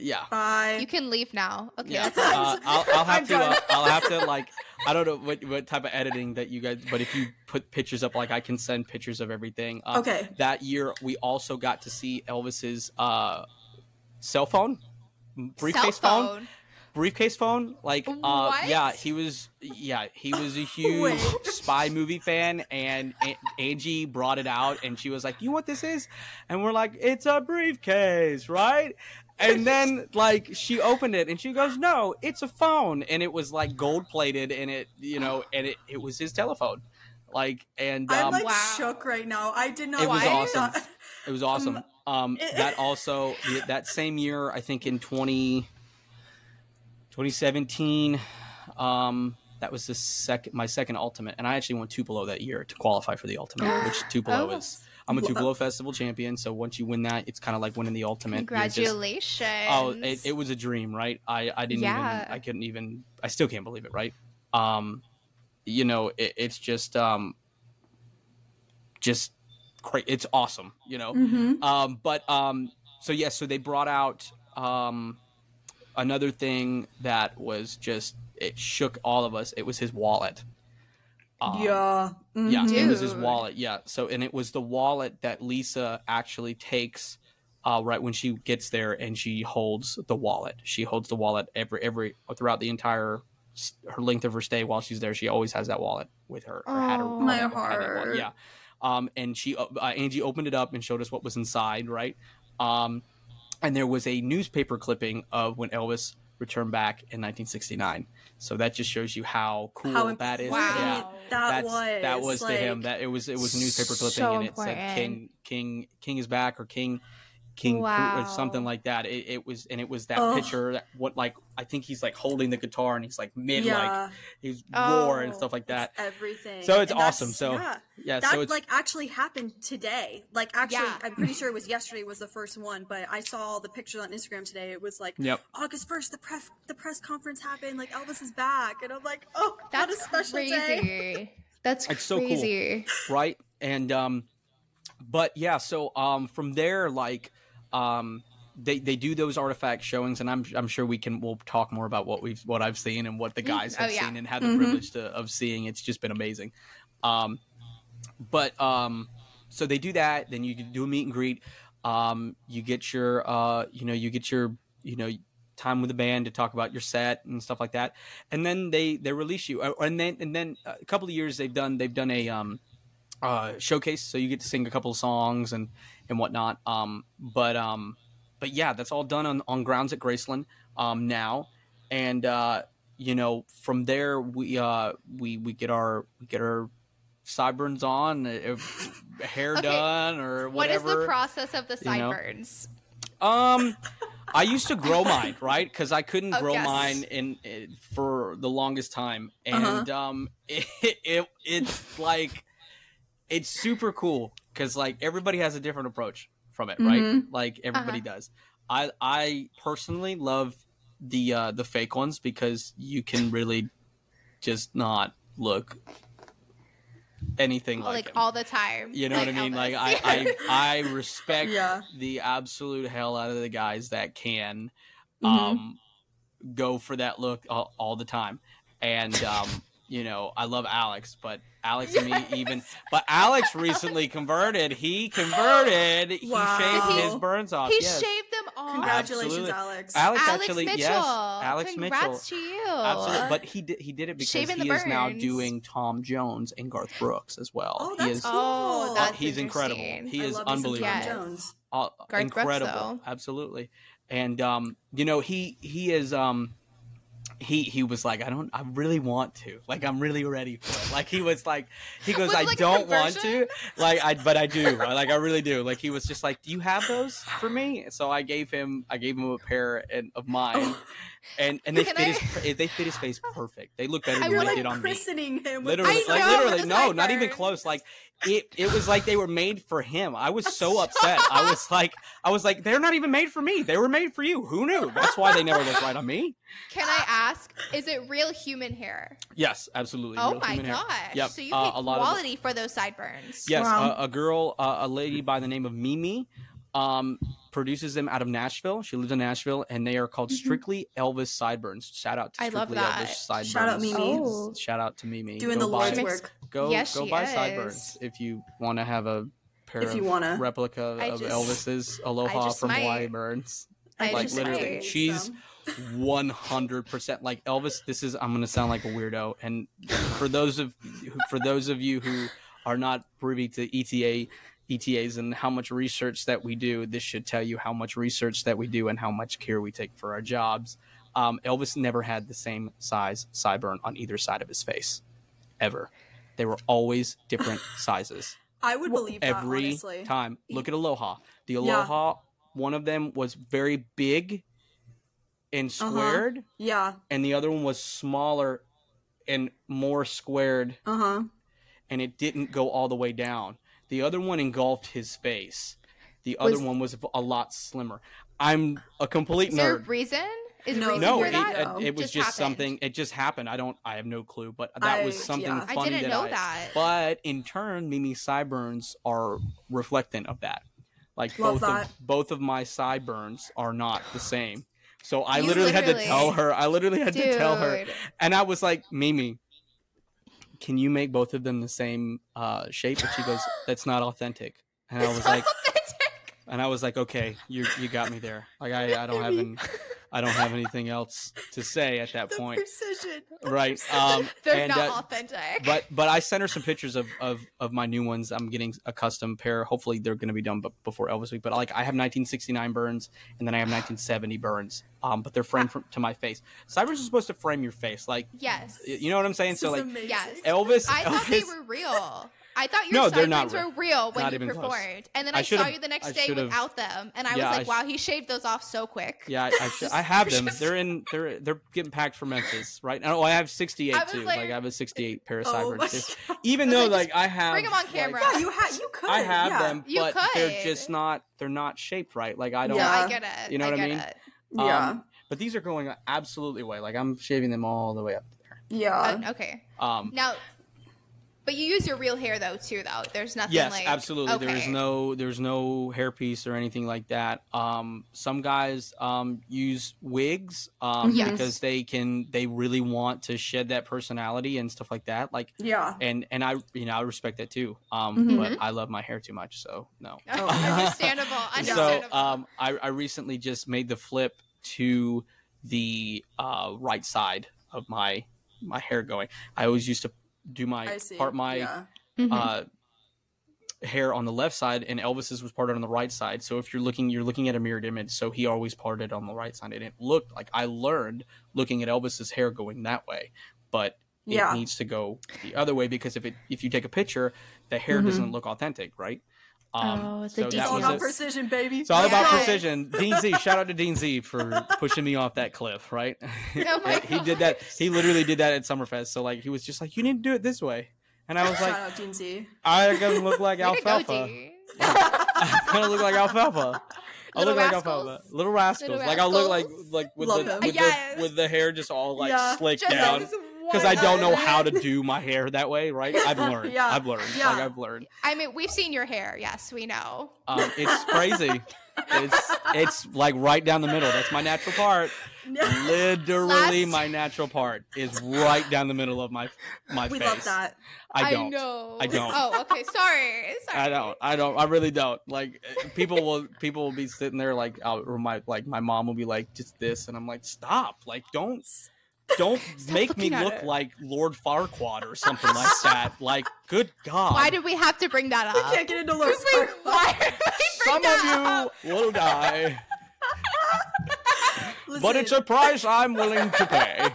Yeah. Bye. you can leave now. Okay. Yeah, uh, I'll, I'll I'm have to. Uh. I'll have to like. I don't know what what type of editing that you guys, but if you put pictures up, like I can send pictures of everything. Uh, Okay. That year, we also got to see Elvis's uh, cell phone, briefcase Cell phone, briefcase phone. Like, uh, What? yeah, he was. Yeah, he was a huge spy movie fan, and A- Angie brought it out, and she was like, "You know what this is?" And we're like, "It's a briefcase, right?" And then like she opened it and she goes, "No, it's a phone." And it was like gold plated and it, you know, and it it was his telephone. Like and I'm um like Wow. shook right now. I did not. It was awesome. it was awesome. Um that also that same year, I think in 20 2017 um that was the second my second ultimate and I actually won Tupelo that year to qualify for the ultimate, which Tupelo Oh. is I'm a. Tupelo festival champion, so once you win that, it's kind of like winning the ultimate. You're just- Congratulations. Oh, it, it was a dream, right? I, I didn't Yeah. even, I couldn't even, I still can't believe it, right? Um, you know, it, it's just, um, just great. It's awesome, you know? Mhm. Um, but, um, so yes, so they brought out, um, another thing that was just, it shook all of us. It was his wallet. Um, yeah. yeah, Mhm. it was his wallet. Yeah. So, and it was the wallet that Lisa actually takes uh, right when she gets there, and she holds the wallet. She holds the wallet every every throughout the entire her length of her stay while she's there. She always has that wallet with her. or had her- Oh. My heart. Yeah. Um, and she uh, Angie opened it up and showed us what was inside. Right. Um, and there was a newspaper clipping of when Elvis returned back in 1969. So that just shows you how cool How that is. important Yeah. that was. that was to him. That it was it was a newspaper clipping So and it said important. King King King is back or King King Wow. or something like that. It, it was and it was that Ugh. picture that what like I think he's like holding the guitar and he's like mid like yeah, he's Oh. roar and stuff like that. it's everything. So it's And awesome. So, yeah. Yeah, that so it's like actually happened today. Like actually, Yeah. I'm pretty sure it was yesterday was the first one, but I saw the picture on Instagram today. It was like Yep. August first, the press the press conference happened. Like Elvis is back, and I'm like, oh, That's what a special crazy. day. That's It's so cool. crazy. right and um but yeah so um from there like um they they do those artifact showings and i'm i'm sure we can we'll talk more about what we've what i've seen and what the guys Oh, have yeah. seen and had the Mhm. privilege to, of seeing. It's just been amazing. Um but um so they do that then you do a meet and greet. Um you get your uh you know you get your you know time with the band to talk about your set and stuff like that. And then they they release you. Uh, and then and then a couple of years they've done they've done a um uh showcase so you get to sing a couple of songs and and whatnot um but um but yeah that's all done on on grounds at graceland um now and uh you know from there we uh we we get our we get our sideburns on uh, if hair Okay. done or whatever. What is the process of the you know? sideburns? um, I used to grow mine, right? Because I couldn't Oh, grow yes. mine in, in for the longest time, Uh-huh. and um, it, it it's like it's super cool because like everybody has a different approach from it, right? Mhm. Like everybody Uh-huh. does. I I personally love the uh, the fake ones because you can really just not look anything like, Like him. all the time. You know what I mean? Like I, I, I respect Yeah. the absolute hell out of the guys that can Mhm. um, go for that look all, all the time. And um, you know, I love Alex, but Alex and me even. But Alex recently converted. He converted. He shaved he- his burns off. he yes. shaved them all. Congratulations, Absolutely. Alex. Alex, Alex actually, Mitchell. yes, Alex Congrats Mitchell. to you. Absolutely, but he did he did it because Shaving he is now doing Tom Jones and Garth Brooks as well. Oh, he that's is cool. Oh, uh, that's he's incredible. He I is love me Tom unbelievable. Yes. Jones. uh, Garth Brooks, incredible though. absolutely and um you know he he is um he he was like i don't i really want to. Like i'm really ready for it. Like he was like he goes Was i like don't want to. like i but i do. Like i really do. Like he was just like do you have those for me? So i gave him i gave him a pair and, of mine and and they Can fit I- his they fit his face perfect they look better I than You're they wanna did like on me christening him. with literally, I like know, literally, no, not even close. Like it, it was like they were made for him. I was so upset. I was like, I was like, they're not even made for me. They were made for you. Who knew? That's why they never look right on me. Can I ask, is it real human hair? Yes, absolutely. Oh Real my human hair. gosh. Yep, So you uh, pick a lot of- quality for those sideburns. Yes, Wow. a, a girl, uh, a lady by the name of Mimi, um, produces them out of Nashville. She lives in Nashville, and they are called Strictly Elvis Sideburns. Shout out to Mm-hmm. I love Strictly that. Elvis Sideburns. Shout out Mimi. Oh. Shout out to Mimi. doing Go the buy- Lord's work. Go Yes, go buy is. sideburns if you want to have a pair If of you wanna. replica I of just- Elvis's Aloha from might. Hawaii Burns. I like literally, might. she's one hundred percent like Elvis. This is I'm gonna sound like a weirdo, and for those of for those of you who are not privy to ETA ETAs and how much research that we do, this should tell you how much research that we do and how much care we take for our jobs. Um, Elvis never had the same size sideburn on either side of his face, ever. They were always different sizes I would believe that every honestly. time. Look at Aloha. The Yeah. Aloha, one of them was very big and Uh-huh. squared, Yeah. and the other one was smaller and more squared, Uh huh. and it didn't go all the way down. The other one engulfed his face. The other Was- one was a lot slimmer. I'm a complete Is there a nerd. reason? Is No, there a reason No, for it, it, it was Just just, something. It just happened. I don't. I have no clue. But that was something yeah. I funny didn't that know I, that. But in turn, Mimi sideburns are reflectant of that. Like Love both that. of both of my sideburns are not the same. So I You literally, had to tell her. I literally had to tell her, and I was like, Mimi, can you make both of them the same uh, shape? And she goes, That's not authentic. And I was like, and I was like, okay, you you got me there. Like I, I don't have an I don't have anything else to say at that The point, precision. right? Um, They're and, not uh, authentic. but but I sent her some pictures of, of of my new ones. I'm getting a custom pair. Hopefully they're going to be done b- before Elvis week. But like I have 1969 burns and then I have 1970 burns. Um, but they're framed from, to my face. Cybers are supposed to frame your face, like yes. you know what I'm saying. This So like amazing. Yes. Elvis, I thought they were real. I thought your they're sideburns were real when Not you even close. performed, and then I I, saw you the next I day without them, and I Yeah, was I like, sh- "Wow, he shaved those off so quick." Yeah, I, I, sh- I have them. They're in. They're they're getting packed for Memphis, right? Oh, I have 68 I too. like- Like, I have a 68 pair of Oh Cyberns. my Just- God. Even though like, like I have bring 'em on like, camera. Yeah, you had you could. I have yeah. them, You but they're just not. They're not shaped right. Like I don't. No, Yeah. I get it. You know I what I mean? Yeah. Um, but these are going absolutely away. Like I'm shaving them all the way up there. yeah. Uh, okay. Um, Now, but you use your real hair though too, though. There's nothing yes, like absolutely. There's no there's no hairpiece or anything like that. Um, some guys um, use wigs um, Yes. because they can they really want to shed that personality and stuff like that. Like yeah. and and I you know I respect that too. Um, Mhm. but I love my hair too much, so no. Oh. understandable. so Understandable. um, I, I recently just made the flip to the uh, right side of my my hair going. I always used to do my part my yeah. Mhm. uh, hair on the left side, and Elvis's was parted on the right side. So if you're looking, you're looking at a mirrored image. So he always parted on the right side, and it looked like I learned looking at Elvis's hair going that way, but it Yeah. needs to go the other way because if it if you take a picture, the hair Mhm. doesn't look authentic, right? Um, Oh, it's so It's all about precision, baby. it's all about precision. Dean Z, shout out to Dean Z for pushing me off that cliff, right? Oh he did that. He literally did that at Summerfest. So like he was just like, you need to do it this way, and I was Shout like, out Dean Z. I gonna look like go, alfalfa. I'm gonna look like alfalfa. Little look like alfalfa. Little rascals. Little Like I'll look like like with Love the with, the with the hair just all like Yeah. slicked Just down. like Because I don't know how to do my hair that way, right? I've learned. Yeah. I've learned. Yeah. Like I've learned. I mean, we've seen your hair. Yes, we know. Um, it's crazy. it's it's like right down the middle. That's my natural part. Literally, Last- my natural part is right down the middle of my my we face. We love that. I don't. know. I don't. Oh, okay. Sorry. Sorry. I don't. I don't. I really don't. Like uh, people will. People will be sitting there like, uh, or my like my mom will be like, just this, and I'm like, stop. Like, don't. Don't make me look it. like Lord Farquaad or something like that. Like, good God. Why did we have to bring that We up? can't get into Lord Wait, Farquaad. Why did we bring Some that of you will die, but it's a price I'm willing to pay.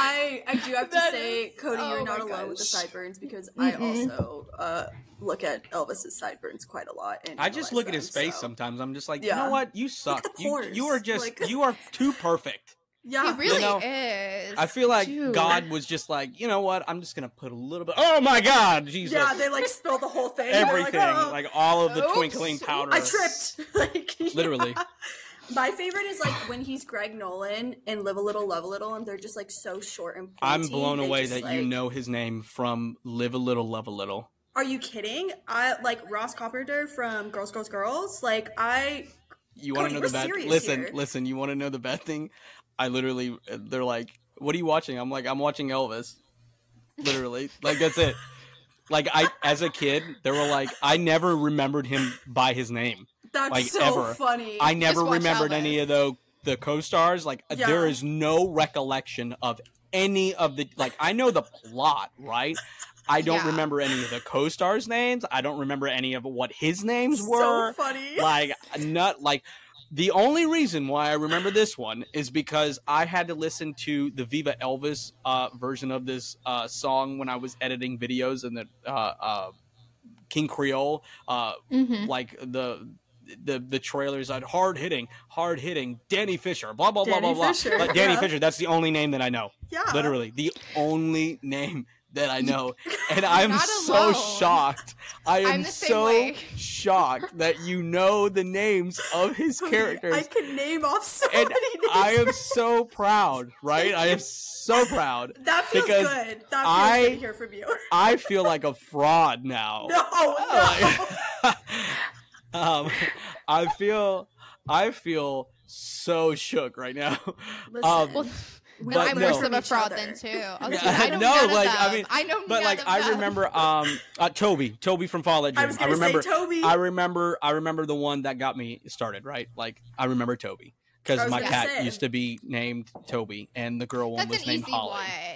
I I do have to That say, is- Cody, oh you're not my alone with the sideburns because I Mhm. also uh, look at Elvis's sideburns quite a lot. And I just analyze look at his face so- sometimes. I'm just like, you know what? You suck. You, you are just like- you are too perfect. Yeah, He really know, is. I feel like Dude. God was just like, you know what? I'm just gonna put a little bit. Oh my God, Jesus! yeah. They like spill the whole thing. They're like, Everything, "Oh, like all of the Oops. twinkling powder. I tripped. like Literally. yeah. My favorite is like when he's Greg Nolan and Live a Little, Love a Little, and they're just like so short and pointy. I'm blown They away just, that you know his name from Live a Little, Love a Little. Are you kidding? I like Ross Carpenter from Girls, Girls, Girls. Like I You want to know the bad? serious Listen, here. listen. You want to know the bad thing? I literally, they're like, "What are you watching?" I'm like, "I'm watching Elvis." Literally, like that's it. Like I, as a kid, they were like, I never remembered him by his name. that's Like, so ever. funny. I never remembered any of the the co-stars. Like Yeah. there is no recollection of any of the like I know the plot, right? I don't Yeah. remember any of the co-stars names. I don't remember any of what his names so were. funny. like not like the only reason why I remember this one is because I had to listen to the Viva Elvis uh, version of this uh, song when I was editing videos and the uh, uh, King Creole uh, Mhm. like the the the trailers on hard hitting, hard hitting, Danny Fisher, blah blah blah Danny blah blah. Fisher, Like Danny yeah. Fisher, that's the only name that I know. yeah, Literally, the only name that I know, and I'm so shocked. I am I'm the same so way. shocked that you know the names of his characters, I can name off so and many names. I am so proud. Right, I am so proud. that feels because good. That feels I- good to hear from you. I feel like a fraud now. no, no. Like- um, I feel, I feel so shook right now. Listen, Um, Well, we but I'm no. worse from of a fraud other. then too. Okay, Yeah, I know no, like, I mean, I know But like I remember, um, uh, Toby, Toby from Fall Legend. I was gonna remember, say Toby. I remember, I remember the one that got me started. Right, like I remember Toby because my cat say. used to be named Toby, and the girl one That's was an named easy Holly.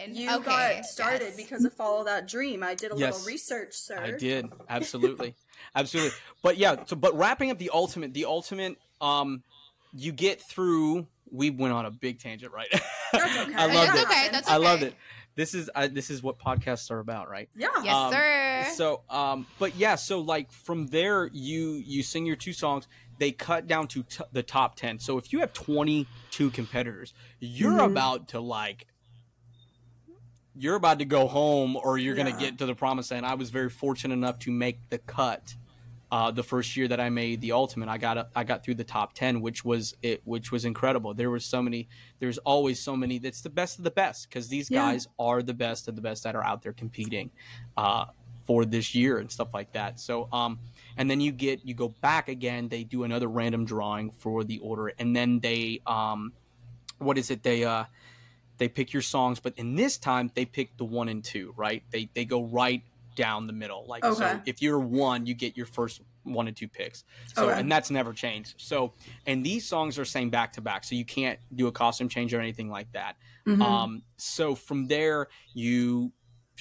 one. You okay, got started yes. because of Follow That Dream. I did a Yes. little research, sir. I did absolutely, absolutely. But yeah, so but wrapping up the ultimate, the ultimate, um, you get through. We went on a big tangent, right? That's okay. I loved That's it. okay. That's I okay. loved it. This is uh, this is what podcasts are about, right? Yeah. Yes, Um, sir. So, um, but yeah, so like from there, you you sing your two songs. They cut down to t- the top ten. So if you have twenty two competitors, you're Mhm. about to like. You're about to go home, or you're Yeah. gonna get to the promised land. I was very fortunate enough to make the cut. Uh, the first year that I made the ultimate, I got I got through the top ten, which was it, which was incredible. There was so many. There's always so many. That's the best of the best because these Yeah. guys are the best of the best that are out there competing uh, for this year and stuff like that. So, um, and then you get you go back again. They do another random drawing for the order, and then they um, what is it? They uh, they pick your songs, but in this time they pick the one and two. Right? They they go right down the middle. Like so, if you're one, you get your first one and two picks. So Okay. and that's never changed. So and these songs are same back to back, so you can't do a costume change or anything like that. Mhm. Um, so from there, you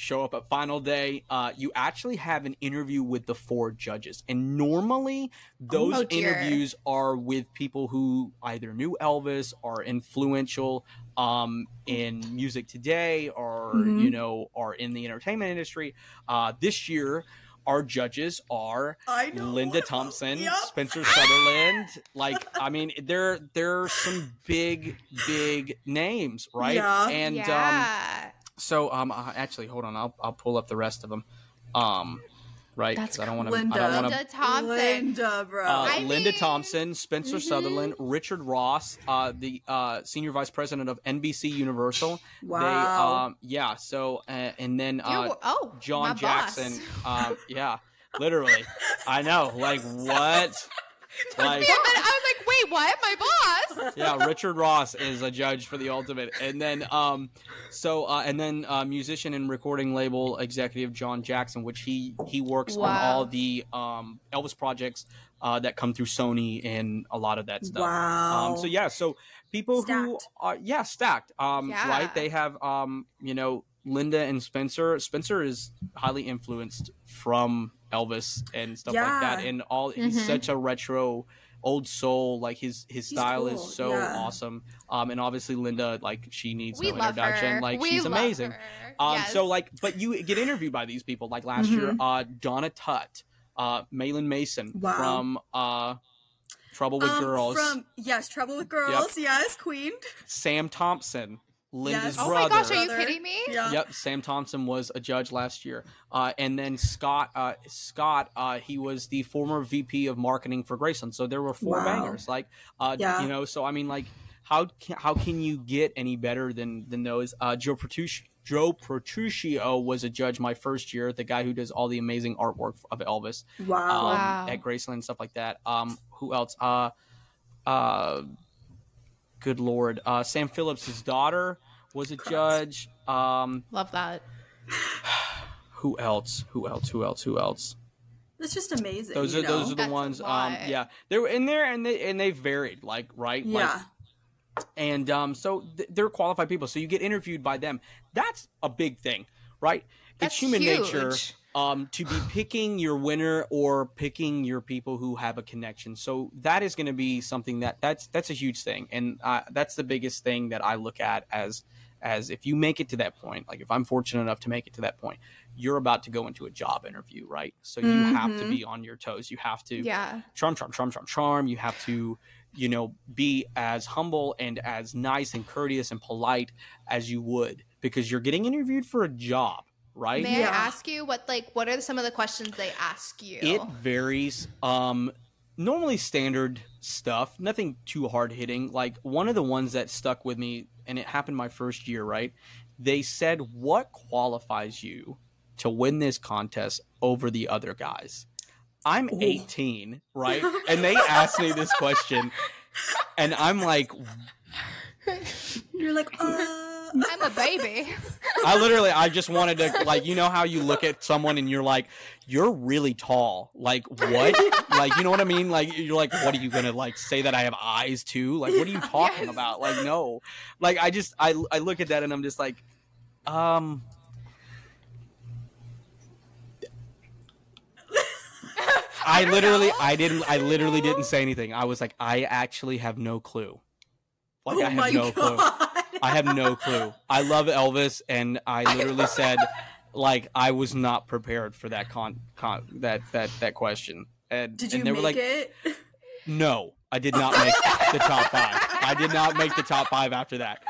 show up at final day. Uh, you actually have an interview with the four judges, and normally those Oh, interviews are with people who either knew Elvis, are influential um, in music today, or Mhm. you know, are in the entertainment industry. Uh, this year. Our judges are Linda Thompson, Yep. Spencer Sutherland. Like, I mean, there there are some big, big names, right? Yeah. And um, yeah. So um, uh, actually, hold on, I'll I'll pull up the rest of them. Um, right? 'cause That's I don't want to. Linda. don't want to. Linda Thompson. Linda, bro. Uh, I Linda mean- Thompson, Spencer Mhm. Sutherland, Richard Ross, uh, the uh, senior vice president of NBC Universal. They, wow. um, yeah. So uh, and then uh, wo- oh, John Jackson. Boss. Um, yeah, literally. I know. Like what? Like Yeah, but I was like, wait, what? My boss? yeah, Richard Ross is a judge for the ultimate, and then um, so uh, and then uh, musician and recording label executive John Jackson, which he he works on all the um Elvis projects uh, that come through Sony and a lot of that stuff. wow. Um, so yeah, so people who are yeah stacked. Um, Yeah. right? They have um, you know, Linda and Spencer. Spencer is highly influenced from Elvis and stuff like that, and all. He's Mhm. such a retro, old soul. Like his his He's style cool, is so yeah. awesome. Um, and obviously Linda, like she needs We no introduction. her. Like we she's amazing. her. Um, Yes. so like, but you get interviewed by these people. Like last year, Mhm. uh, Donna Tutt, uh, Marlyn Mason Wow. from uh, Trouble with Um, Girls. From yes, Trouble with Girls. Yes, Queen. Sam Thompson, Linda's Yes. oh brother. my gosh, are you kidding me? Yeah. Yep, Sam Thompson was a judge last year, uh, and then Scott. Uh, Scott, uh, he was the former VP of marketing for Graceland. So there were four Wow. bangers. Like, uh, Yeah. you know, so I mean, like, how can, how can you get any better than than those? Uh, Joe Petrucci. Joe Petruccio was a judge my first year, the guy who does all the amazing artwork of Elvis Wow. um, Wow. at Graceland and stuff like that. Um, who else? Uh, uh, good lord, uh, Sam Phillips' daughter was a Christ. judge. Um, Love that. who else? Who else? Who else? Who else? That's just amazing. Those are know? those are the That's ones. Um, yeah, they were in there, and they and they varied, like right, like, Yeah. and um, so th- they're qualified people. So you get interviewed by them. That's a big thing, right? That's it's human nature huge. Um, to be picking your winner or picking your people who have a connection. So that is going to be something that that's that's a huge thing, and uh, that's the biggest thing that I look at as as if you make it to that point. Like if I'm fortunate enough to make it to that point, you're about to go into a job interview, right? So you have to Mhm. be on your toes. You have to Yeah. charm, charm, charm, charm, charm. You have to, you know, be as humble and as nice and courteous and polite as you would because you're getting interviewed for a job, right? May Yeah. I ask you what like what are some of the questions they ask you? It varies. Um, normally standard stuff, nothing too hard hitting. Like one of the ones that stuck with me, and it happened my first year, right? They said, "What qualifies you to win this contest over the other guys?" I'm Ooh. 18, right? And they asked me this question, and I'm like, You're like, uh, I'm a baby. I literally, I just wanted to, like, you know how you look at someone and you're like, you're really tall. Like, what? like, you know what I mean? Like, you're like, what are you gonna like say that I have eyes too? Like, what are you talking Yes. about? Like, no. Like, I just, I, I look at that and I'm just like, um. I literally. I didn't, I literally didn't say anything. I was like, I actually have no clue. Like, oh I have no clue. God. I have no clue. I love Elvis, and I literally said, like, I was not prepared for that con, con that that that question. And Did you and they make were like, it? no, I did not make the top five. I did not make the top five after that.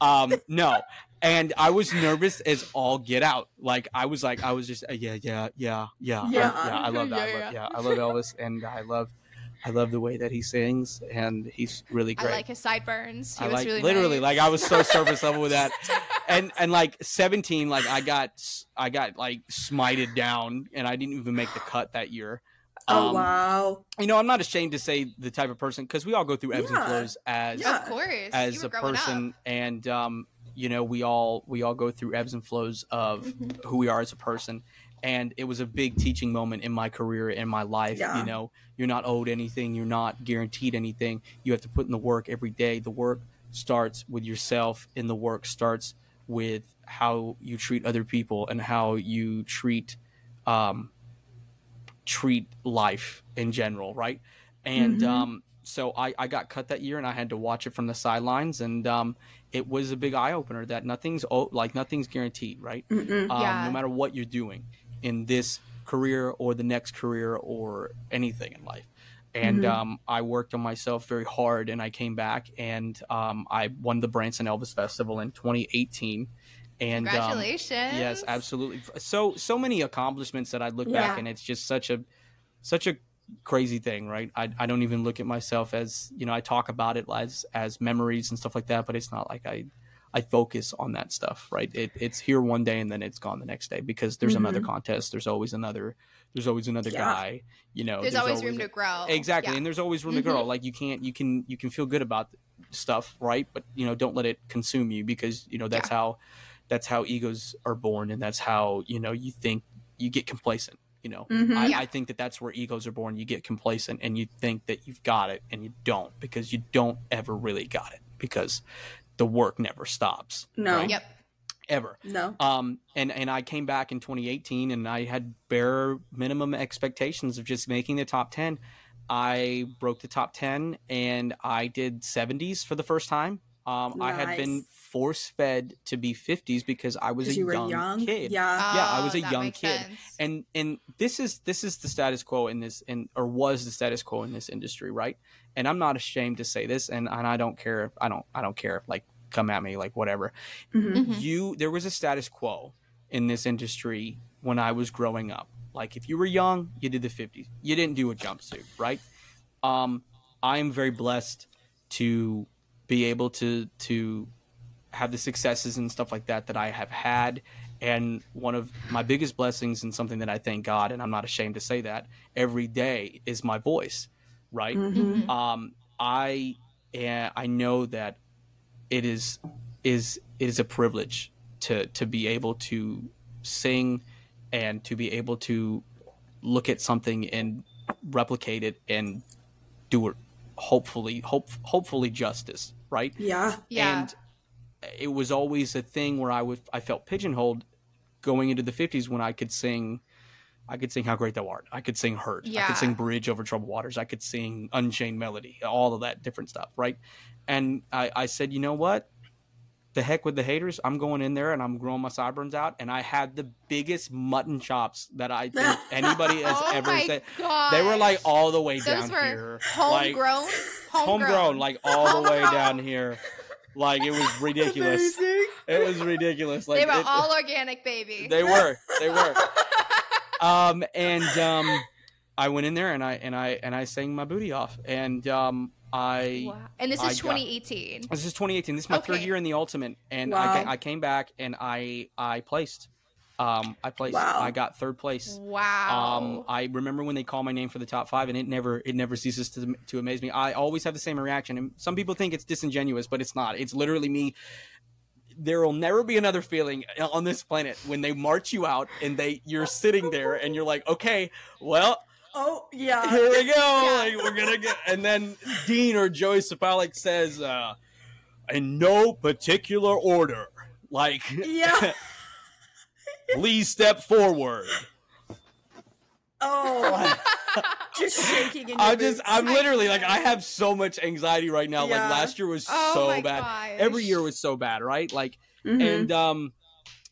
Um, no. And I was nervous as all get out. Like I was like I was just uh, yeah yeah yeah yeah Yeah. yeah. I love that. I Yeah, love, yeah. yeah, I love Elvis, and I love I love the way that he sings, and he's really great. I like his sideburns. He I was like really literally nice. like I was so surface level with that, and and like seventeen, like I got I got like smited down, and I didn't even make the cut that year. oh Um, wow. You know, I'm not ashamed to say the type of person because we all go through ebbs and flows as Yeah. Of course. as a person, Up. and um, you know, we all we all go through ebbs and flows of Mhm. who we are as a person. And it was a big teaching moment in my career, in my life. Yeah. You know, you're not owed anything, you're not guaranteed anything. You have to put in the work every day. The work starts with yourself, and the work starts with how you treat other people and how you treat um, treat life in general, right? And Mhm. um, so I, I got cut that year, and I had to watch it from the sidelines, and um, it was a big eye opener that nothing's like nothing's guaranteed, right? Um, Yeah. No matter what you're doing in this career or the next career or anything in life. And Mhm. um, I worked on myself very hard, and I came back and um, I won the Branson Elvis Festival in 2018. And um, Congratulations. Yes, absolutely. So so many accomplishments that I look Yeah. back and it's just such a such a crazy thing, right? I I don't even look at myself as you know I talk about it as as memories and stuff like that, but it's not like I I focus on that stuff, right? It, it's here one day and then it's gone the next day because there's another Mhm. contest. There's always another. There's always another Yeah. guy. You know, There's, always room to grow. exactly Yeah. and there's always room to Mhm. grow like you can't you can you can feel good about stuff right but you know don't let it consume you because you know that's how that's how egos are born and that's how you know you think you get complacent you know Mhm. I, Yeah. I think that that's where egos are born you get complacent and you think that you've got it and you don't because you don't ever really got it because the work never stops No. right? Yep. ever No. um, and and I came back in 2018, and I had bare minimum expectations of just making the top 10. I broke the top 10, and I did 70s for the first time. Um, I had been force fed to be 50s because I was a you were young, young. kid. Yeah. Yeah, I was Oh, a young kid. sense. And and this is this is the status quo in this in or was the status quo in this industry, right? And I'm not ashamed to say this, and, and I don't care. I don't I don't care. If, Like come at me, like whatever Mhm. Mhm. you there was a status quo in this industry when I was growing up. Like if you were young, you did the 50s. You didn't do a jumpsuit, right? Um, I am very blessed to be able to to have the successes and stuff like that that I have had. And one of my biggest blessings and something that I thank God, and I'm not ashamed to say that every day, is my voice, right? Mhm. Mhm. um, I uh, I know that it is is it is a privilege to to be able to sing and to be able to look at something and replicate it and do it hopefully hope hopefully justice right Yeah. Yeah. and it was always a thing where I would I felt pigeonholed going into the 50s when I could sing I could sing How Great Thou Art. I could sing Hurt. Yeah. I could sing Bridge Over Troubled Waters. I could sing Unchained Melody, all of that different stuff, right? And I, I said, you know what? The heck with the haters. I'm going in there and I'm growing my sideburns out. And I had the biggest mutton chops that I think anybody has oh ever my said. God. They were like all the way Those down were here. homegrown. Like, homegrown. homegrown, like all the way down here. Like it was ridiculous. Amazing. It was ridiculous. Like they were it- all organic, baby. they were. They were. um, and um, I went in there and I and I and I sang my booty off, and um, I. Wow. And this I is got- 2018. This is 2018. This is my third year in the ultimate, and Wow. I, I came back and I I placed. Um, I placed. Wow. I got third place. Wow. Um, I remember when they call my name for the top five, and it never it never ceases to to amaze me. I always have the same reaction, and some people think it's disingenuous, but it's not. It's literally me there will never be another feeling on this planet when they march you out and they you're sitting there and you're like, okay, well, Oh yeah. here we go. Like, we're gonna get, and then Dean or Joey Sapalik says, uh, in no particular order, like, Yeah. please step forward. Oh, just shaking in your I'm just. I'm literally like, I have so much anxiety right now. Like last year was Oh so bad. gosh. Every year was so bad, right? Like, Mhm. and um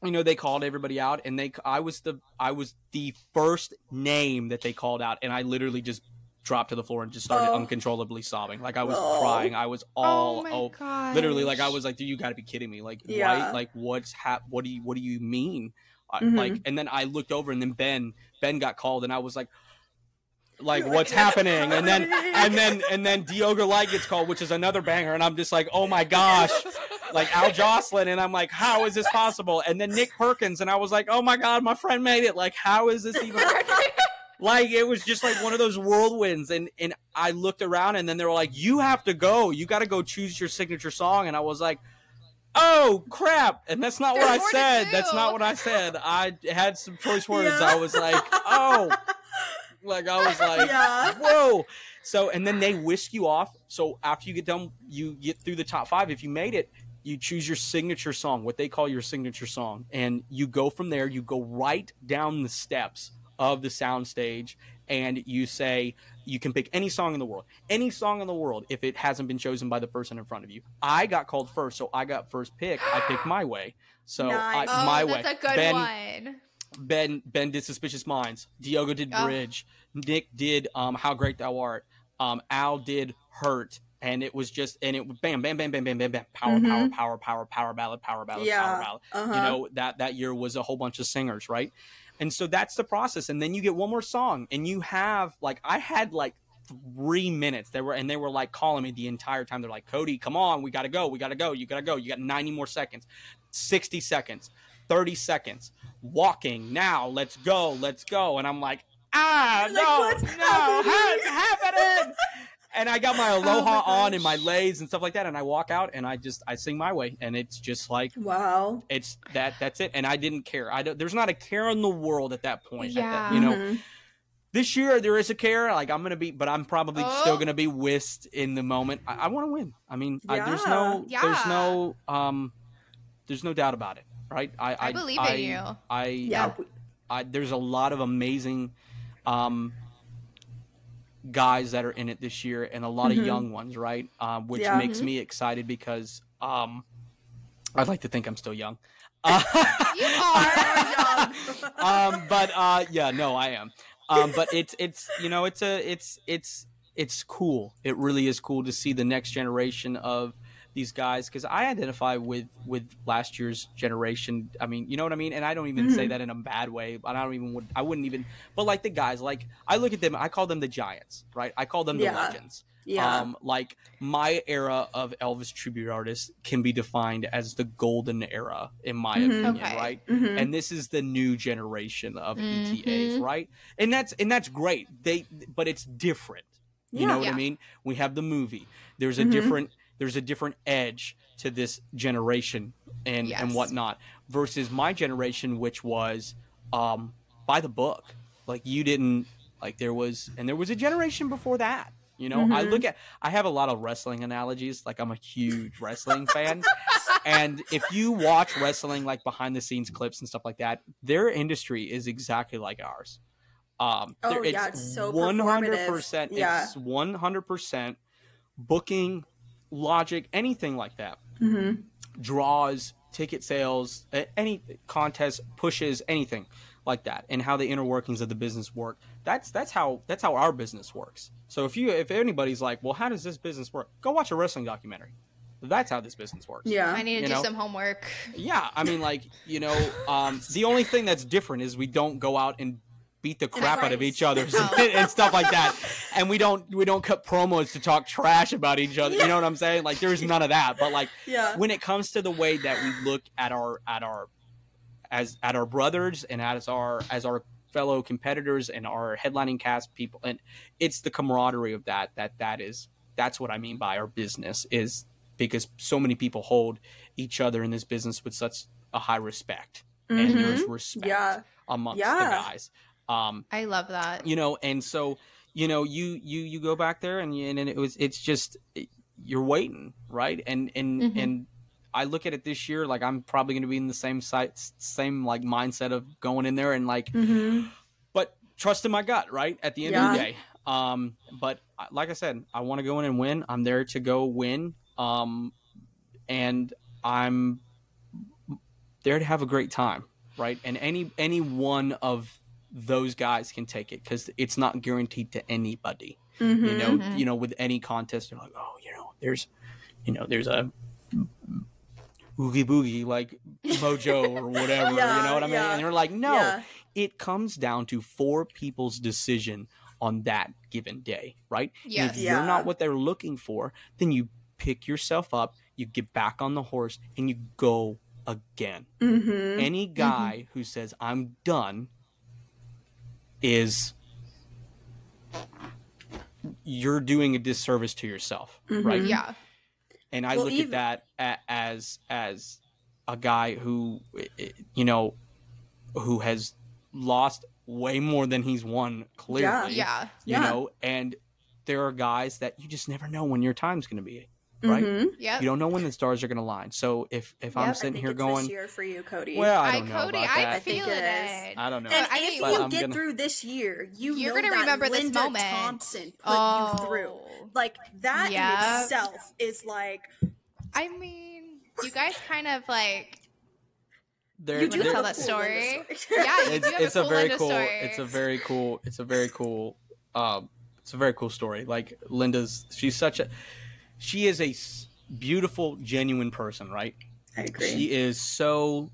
you know they called everybody out and they i was the i was the first name that they called out and i literally just dropped to the floor and just started Oh. uncontrollably sobbing like i was Oh. crying i was all oh my oh, god. literally like i was like dude you got to be kidding me like Yeah. right like what's hap- what do you what do you mean I Mhm. like and then i looked over and then ben ben got called and i was like like what's happening and then and then and then Diogo Light gets called which is another banger and i'm just like oh my gosh like Al Jocelyn, and I'm like, how is this possible? And then Nick Perkins, and I was like, oh my god, my friend made it. Like, how is this even? like, it was just like one of those whirlwinds. And and I looked around, and then they were like, you have to go. You got to go choose your signature song. And I was like. Oh crap! And that's not what I said. That's not what I said. I had some choice words. Yeah. I was like, "Oh," like I was like, yeah. whoa so and then they whisk you off so after you get done you get through the top five if you made it you choose your signature song what they call your signature song and you go from there you go right down the steps of the sound stage and you say you can pick any song in the world any song in the world if it hasn't been chosen by the person in front of you i got called first so i got first pick i picked my way so Nice. I, oh, my that's way a good ben, one. Ben Ben did Suspicious Minds. Diogo did Oh. Bridge. Nick did um How Great Thou Art. Um Al did Hurt. And it was just and it bam bam bam bam bam bam bam power power Mhm. power power power ballad power ballad power Yeah. ballad. Uh-huh. You know that that year was a whole bunch of singers, right? And so that's the process. And then you get one more song, and you have like I had like three minutes. They were and they were like calling me the entire time. They're like, Cody, come on, we gotta go, we gotta go, you gotta go. You got ninety more seconds, sixty seconds, thirty seconds. Walking now, let's go, let's go. And I'm like, ah, You're like, no, "What's no, happening?" ha- happening. And I got my Oh my aloha on and my leis and stuff like that, and I walk out and I just I sing my way, and it's just like wow. it's that that's it and i didn't care i don't, there's not a care in the world at that point at that- Yeah. you know Mhm. this year there is a care like i'm gonna be but i'm probably still Oh. gonna be whisked in the moment i, I want to win i mean I, there's Yeah. no there's no um there's no doubt about it right i i, I believe in you. i yeah. I, there's a lot of amazing um, guys that are in it this year, and a lot Mhm. of young ones, right? Um, which Yeah. makes me excited because um, I'd like to think I'm still young. Uh, You are young. um, but uh, yeah, no, I am. Um, but it's it's you know it's a it's it's it's cool. It really is cool to see the next generation of these guys because I identify with with last year's generation. I mean, you know what I mean, and I don't even say Mhm. that in a bad way. I don't even would I wouldn't even. But like the guys, like I look at them, I call them the giants, right? I call them the Yeah. legends. yeah. Um, like my era of Elvis tribute artists can be defined as the golden era, in my Mhm. opinion, Okay. right? Mhm. and this is the new generation of ETAs, Mhm. right? And that's and that's great. They but it's different. You Yeah. know what I mean? We have the movie. There's a Mhm. different there's a different edge to this generation and and whatnot versus my generation, which was um by the book. Like you didn't like there was and there was a generation before that. You know, I Mhm. look at I have a lot of wrestling analogies. Like I'm a huge wrestling fan. And if you watch wrestling like behind the scenes clips and stuff like that, their industry is exactly like ours. Um Oh, there- yeah, it's so one hundred percent. Yeah. it's one hundred percent booking, logic, anything like that. Mhm. Draws, ticket sales, any contest, pushes, anything like that, and how the inner workings of the business work. That's that's how that's how our business works. So if you if anybody's like, well, how does this business work? Go watch a wrestling documentary. That's how this business works. Yeah. I need to You do know? some homework. Yeah, I mean, like you know, um, the only thing that's different is we don't go out and beat the crap out of each other Oh. and stuff like that, and we don't we don't cut promos to talk trash about each other. You know what I'm saying? Like, there's none of that. But like, Yeah. when it comes to the way that we look at our at our as at our brothers and as our as our fellow competitors and our headlining cast people, and it's the camaraderie of that that that is that's what I mean by our business is because so many people hold each other in this business with such a high respect and Mhm. there's respect Yeah. amongst the guys um I love that. you know and so you know you you you go back there and and it was it's just you're waiting right and and Mhm. and i look at it this year like i'm probably going to be in the same site same like mindset of going in there and like Mm-hmm. but trust in my gut right at the end of the day um but like i said i want to go in and win i'm there to go win um and i'm there to have a great time right and any any one of those guys can take it because it's not guaranteed to anybody Mm-hmm. you know Mhm. you know with any contest they're like oh you know there's you know there's a oogie boogie like mojo or whatever you know what i mean yeah. and you're like no Yeah. it comes down to four people's decision on that given day right And Yes. if you're not what they're looking for then you pick yourself up you get back on the horse and you go again Mm-hmm. any guy who says i'm done is you're doing a disservice to yourself right Mhm. Yeah. and i Well, look even- at that as as a guy who i- i- you know who has lost way more than he's won clearly Yeah. you Yeah. know and there are guys that you just never know when your time's going to be right? Mhm. Yep. you don't know when the stars are going to line so if if Yep. i'm I I sitting think here it's going this year for you, Cody. well i I, don't know Cody, about I that I think feel it it. is. i don't know and I if But you I'm get gonna- through this year, you You're gonna that remember this moment. Thompson put oh. you through. Like that Yep. in itself is like I mean, you guys kind of like There- you wanna do there- tell that cool story? story. Yeah, you it's, do have it's a a, cool very cool story. it's a very cool it's a very cool um it's a very cool story like linda's she's such a she is a beautiful genuine person right I agree. she is so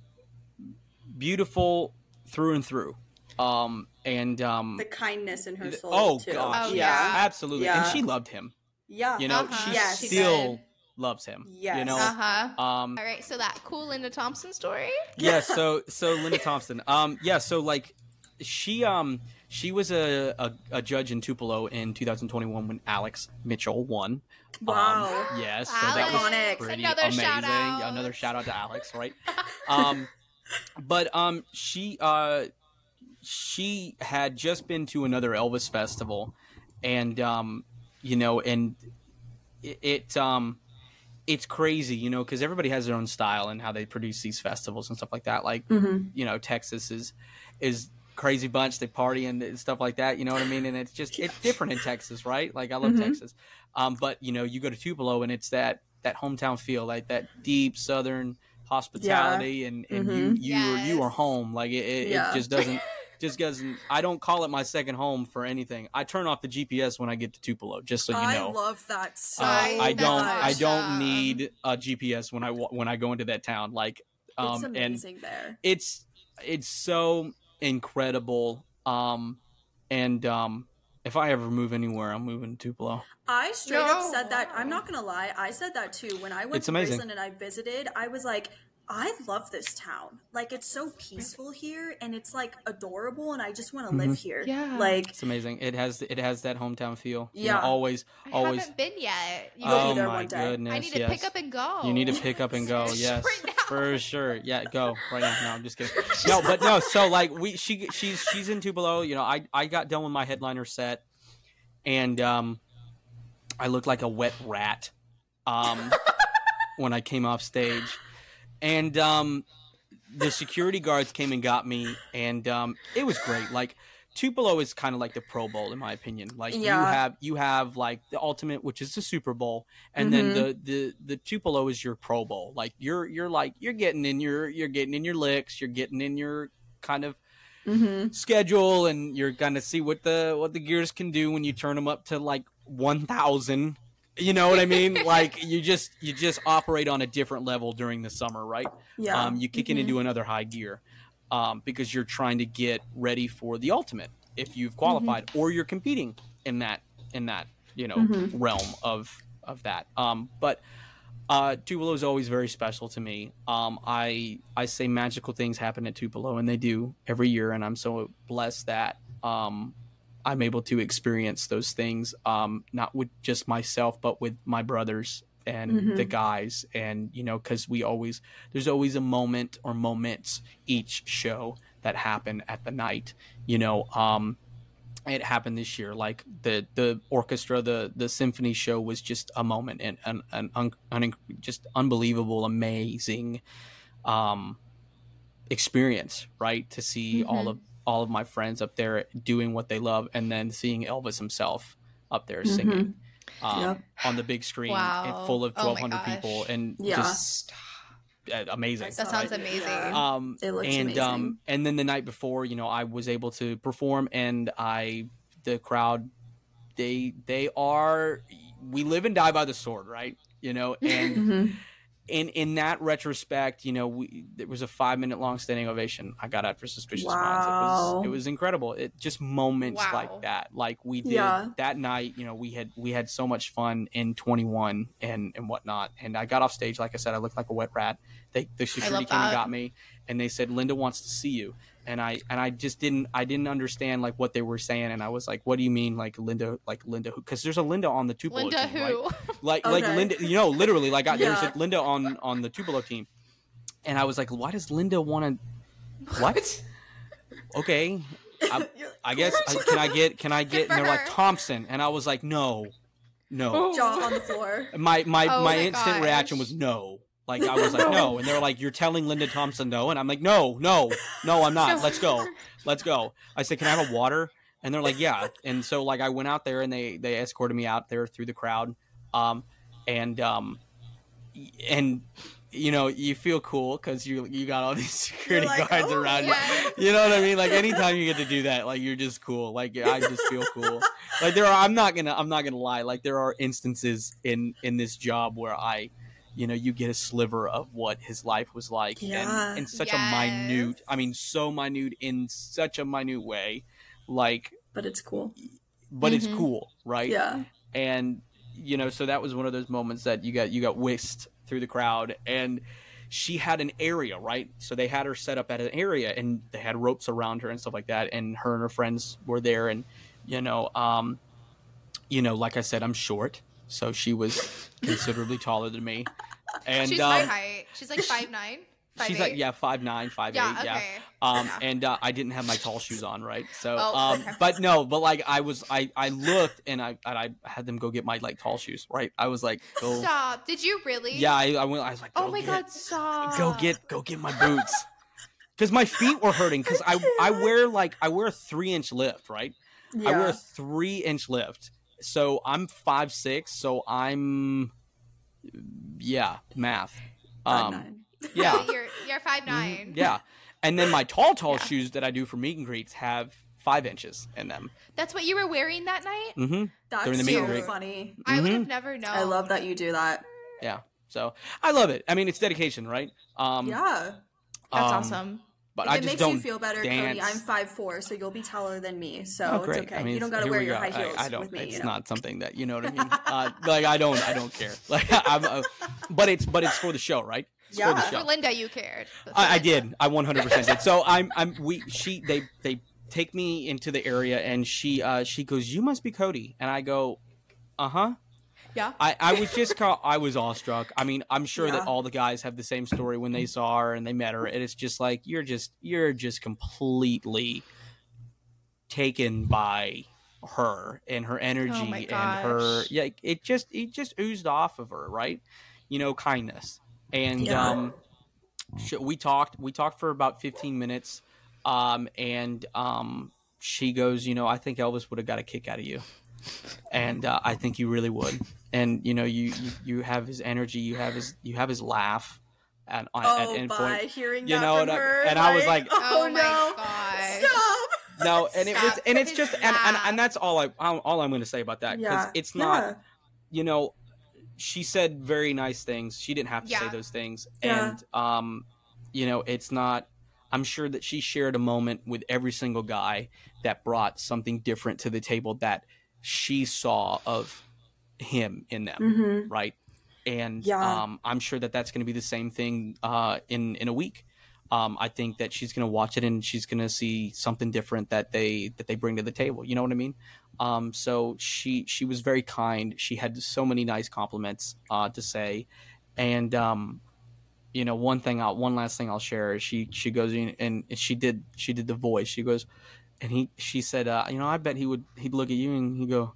beautiful through and through um and um the kindness in her soul. oh too. gosh Oh, yeah, yeah. absolutely Yeah. and she loved him yeah, you know Uh-huh. she Yes. Still did. loves him you know Uh huh. um All right, so that cool Linda Thompson story. yeah so so linda thompson um yeah so like she um she was a, a, a judge in tupelo in 2021 when alex mitchell won Wow. um, yes so that was Alex, pretty another amazing shout out. another shout out to alex right um but um she uh she had just been to another elvis festival and um you know and it, it um it's crazy you know because everybody has their own style and how they produce these festivals and stuff like that like Mm-hmm. you know texas is is crazy bunch they party and stuff like that you know what i mean and it's just it's different in texas right like i love Mhm. texas um but you know you go to tupelo and it's that that hometown feel like that deep southern hospitality and and Mhm. you you are you are home like it, it, Yeah. it just doesn't just doesn't i don't call it my second home for anything i turn off the gps when i get to tupelo just so you know. I love that so uh, I don't. much. I don't need a GPS when I when I go into that town. Like, um, it's and amazing there. it's it's so incredible. Um, and um, if I ever move anywhere, I'm moving to Tupelo. I straight up said that. I'm not gonna lie. I said that too when I went It's to amazing. Graceland and I visited. I was like, I love this town. Like it's so peaceful here, and it's like adorable, and I just want to live here. Yeah. Like It's amazing. It has it has that hometown feel. You know, Yeah. always I always. haven't been yet. You You'll oh be there my one day. goodness! I need to yes. pick up and go. You need to pick up and go. Right Yes, now. For sure. Yeah, go right now. No, I'm just kidding. No, but no. So like we, she, she's she's in Tupelo. You know, I I got done with my headliner set, and um, I looked like a wet rat, um, when I came off stage, and um, the security guards came and got me, and um, it was great. Like. Tupelo is kind of like the Pro Bowl in my opinion. Like you have you have like the ultimate, which is the Super Bowl, and then Mhm. the the the Tupelo is your Pro Bowl. Like you're you're like you're getting in your you're getting in your licks, you're getting in your kind of mhm. schedule, and you're gonna see what the what the gears can do when you turn them up to like one thousand. You know what I mean? like you just you just operate on a different level during the summer, right? yeah. Um, you kick it Mhm. into another high gear um, because you're trying to get ready for the ultimate if you've qualified or you're competing in that in that you know Mhm. realm of of that. Um, but uh, Tupelo is always very special to me. Um, I I say magical things happen at Tupelo, and they do every year, and I'm so blessed that um, I'm able to experience those things, um, not with just myself, but with my brothers and the Mhm. guys and you know because we always there's always a moment or moments each show that happen at the night you know um it happened this year like the the orchestra the the symphony show was just a moment and an, an, un, un, just unbelievable amazing um experience right to see all Mhm. of all of my friends up there doing what they love and then seeing elvis himself up there singing um, Yep. on the big screen Wow. and full of Oh 1200 people and Yeah. just uh, amazing That sounds it, amazing. yeah. um It looks and amazing. um and then the night before you know i was able to perform and i the crowd they they are we live and die by the sword right you know and Mhm. In in that retrospect you know we there was a five minute long standing ovation. I got after suspicious minds. It was it was incredible. It just moments Wow. like that. Like we did Yeah. that night you know we had we had so much fun in 21 and and whatnot. And i got off stage like i said i looked like a wet rat. They the security came and got me and they said linda wants to see you and i and i just didn't i didn't understand like what they were saying and i was like what do you mean like linda like linda who because there's a linda on the tupelo Linda team, right? who? like like Okay. Linda, you know, literally like I, there's a Linda on on the Tupelo team, and I was like, why does Linda want to? What? Okay, I, I guess I, can I get can I get? Good And they're for like. Thompson, and I was like, no, no. jaw on the floor. My my Oh my my instant gosh. reaction was no. Like I was like no, and they're like, you're telling Linda Thompson no, and I'm like, no, no, no, I'm not. Let's go, let's go. I said, can I have a water? And they're like, yeah. And so like I went out there and they they escorted me out there through the crowd, um, and um, and you know you feel cool because you you got all these security like, guards "Oh, around you. You know what I mean? Like anytime you get to do that, like you're just cool. Like I just feel cool. Like there are, I'm not gonna, I'm not gonna lie. Like there are instances in in this job where I, you know, you get a sliver of what his life was like, Yeah. and in such a minute. I mean, so minute in such a minute way, like, But it's cool. but it's Mhm. cool, right? Yeah. and you know so that was one of those moments that you got you got whisked through the crowd and she had an area right so they had her set up at an area and they had ropes around her and stuff like that and her and her friends were there and you know um you know like i said i'm short so she was considerably taller than me and She's um, my height. She's like five nine. she's like yeah five nine five Yeah. eight Okay. yeah um Yeah. and uh, i didn't have my tall shoes on right so Oh, um okay. but no but like i was i i looked and i and i had them go get my like tall shoes right i was like go Stop. Did you really? yeah i, I went i was like Oh my get, god. Stop. go get go get my boots because my feet were hurting because i i wear like i wear a three inch lift right Yeah. i wear a three inch lift so i'm five six so i'm yeah math Five um nine. yeah You're you're five Mhm, nine. Yeah. And then my tall, tall Yeah. shoes that I do for meet and greets have five inches in them. That's what you were wearing that night. Mm-hmm. That's During the meet so and greet. funny. I would have never known. I love that you do that. Yeah. So I love it. I mean, it's dedication, right? Um, yeah. That's um, awesome. But if I it just makes don't you feel better, dance. Cote, I'm five four, so you'll be taller than me. So Oh, great. it's okay. I mean, you don't got to wear your go. high heels I, I don't. with me. it's you know? not something that you know what I mean. uh, like I don't. I don't care. Like I'm. Uh, but it's. But it's for the show, right? It's for the Yeah. show. For Linda, you cared. I, I did. I 100 percent did. So I'm. I'm. We. She. They. They take me into the area, and she. Uh. She goes. You must be Cote, and I go. Uh huh. Yeah. I, I was just ca- I was awestruck. I mean, I'm sure Yeah. that all the guys have the same story when they saw her and they met her, and it's just like you're just you're just completely taken by her and her energy Oh and her yeah it just it just oozed off of her right you know kindness and Yeah. um we talked we talked for about 15 minutes um and um she goes you know i think elvis would have got a kick out of you and uh, i think you really would. And you know you, you you have his energy you have his you have his laugh at, at, Oh, at any by point. hearing You that know, from and I- her, and I was like- oh, Oh no, gosh. stop. no and it was and it's just and, and and that's all i all i'm going to say about that because Yeah, it's not yeah. you know she said very nice things. She didn't have to say those things. Yeah. and um you know it's not i'm sure that she shared a moment with every single guy that brought something different to the table that she saw of him in them Mhm. right and Yeah. um i'm sure that that's going to be the same thing uh in in a week um, I think that she's gonna watch it and she's gonna see something different that they that they bring to the table. You know what I mean? Um, so she she was very kind. She had so many nice compliments uh, to say, and um, you know one thing I'll, one last thing I'll share is she she goes in and she did she did the voice. She goes and he she said uh, you know I bet he would he'd look at you and he'd go,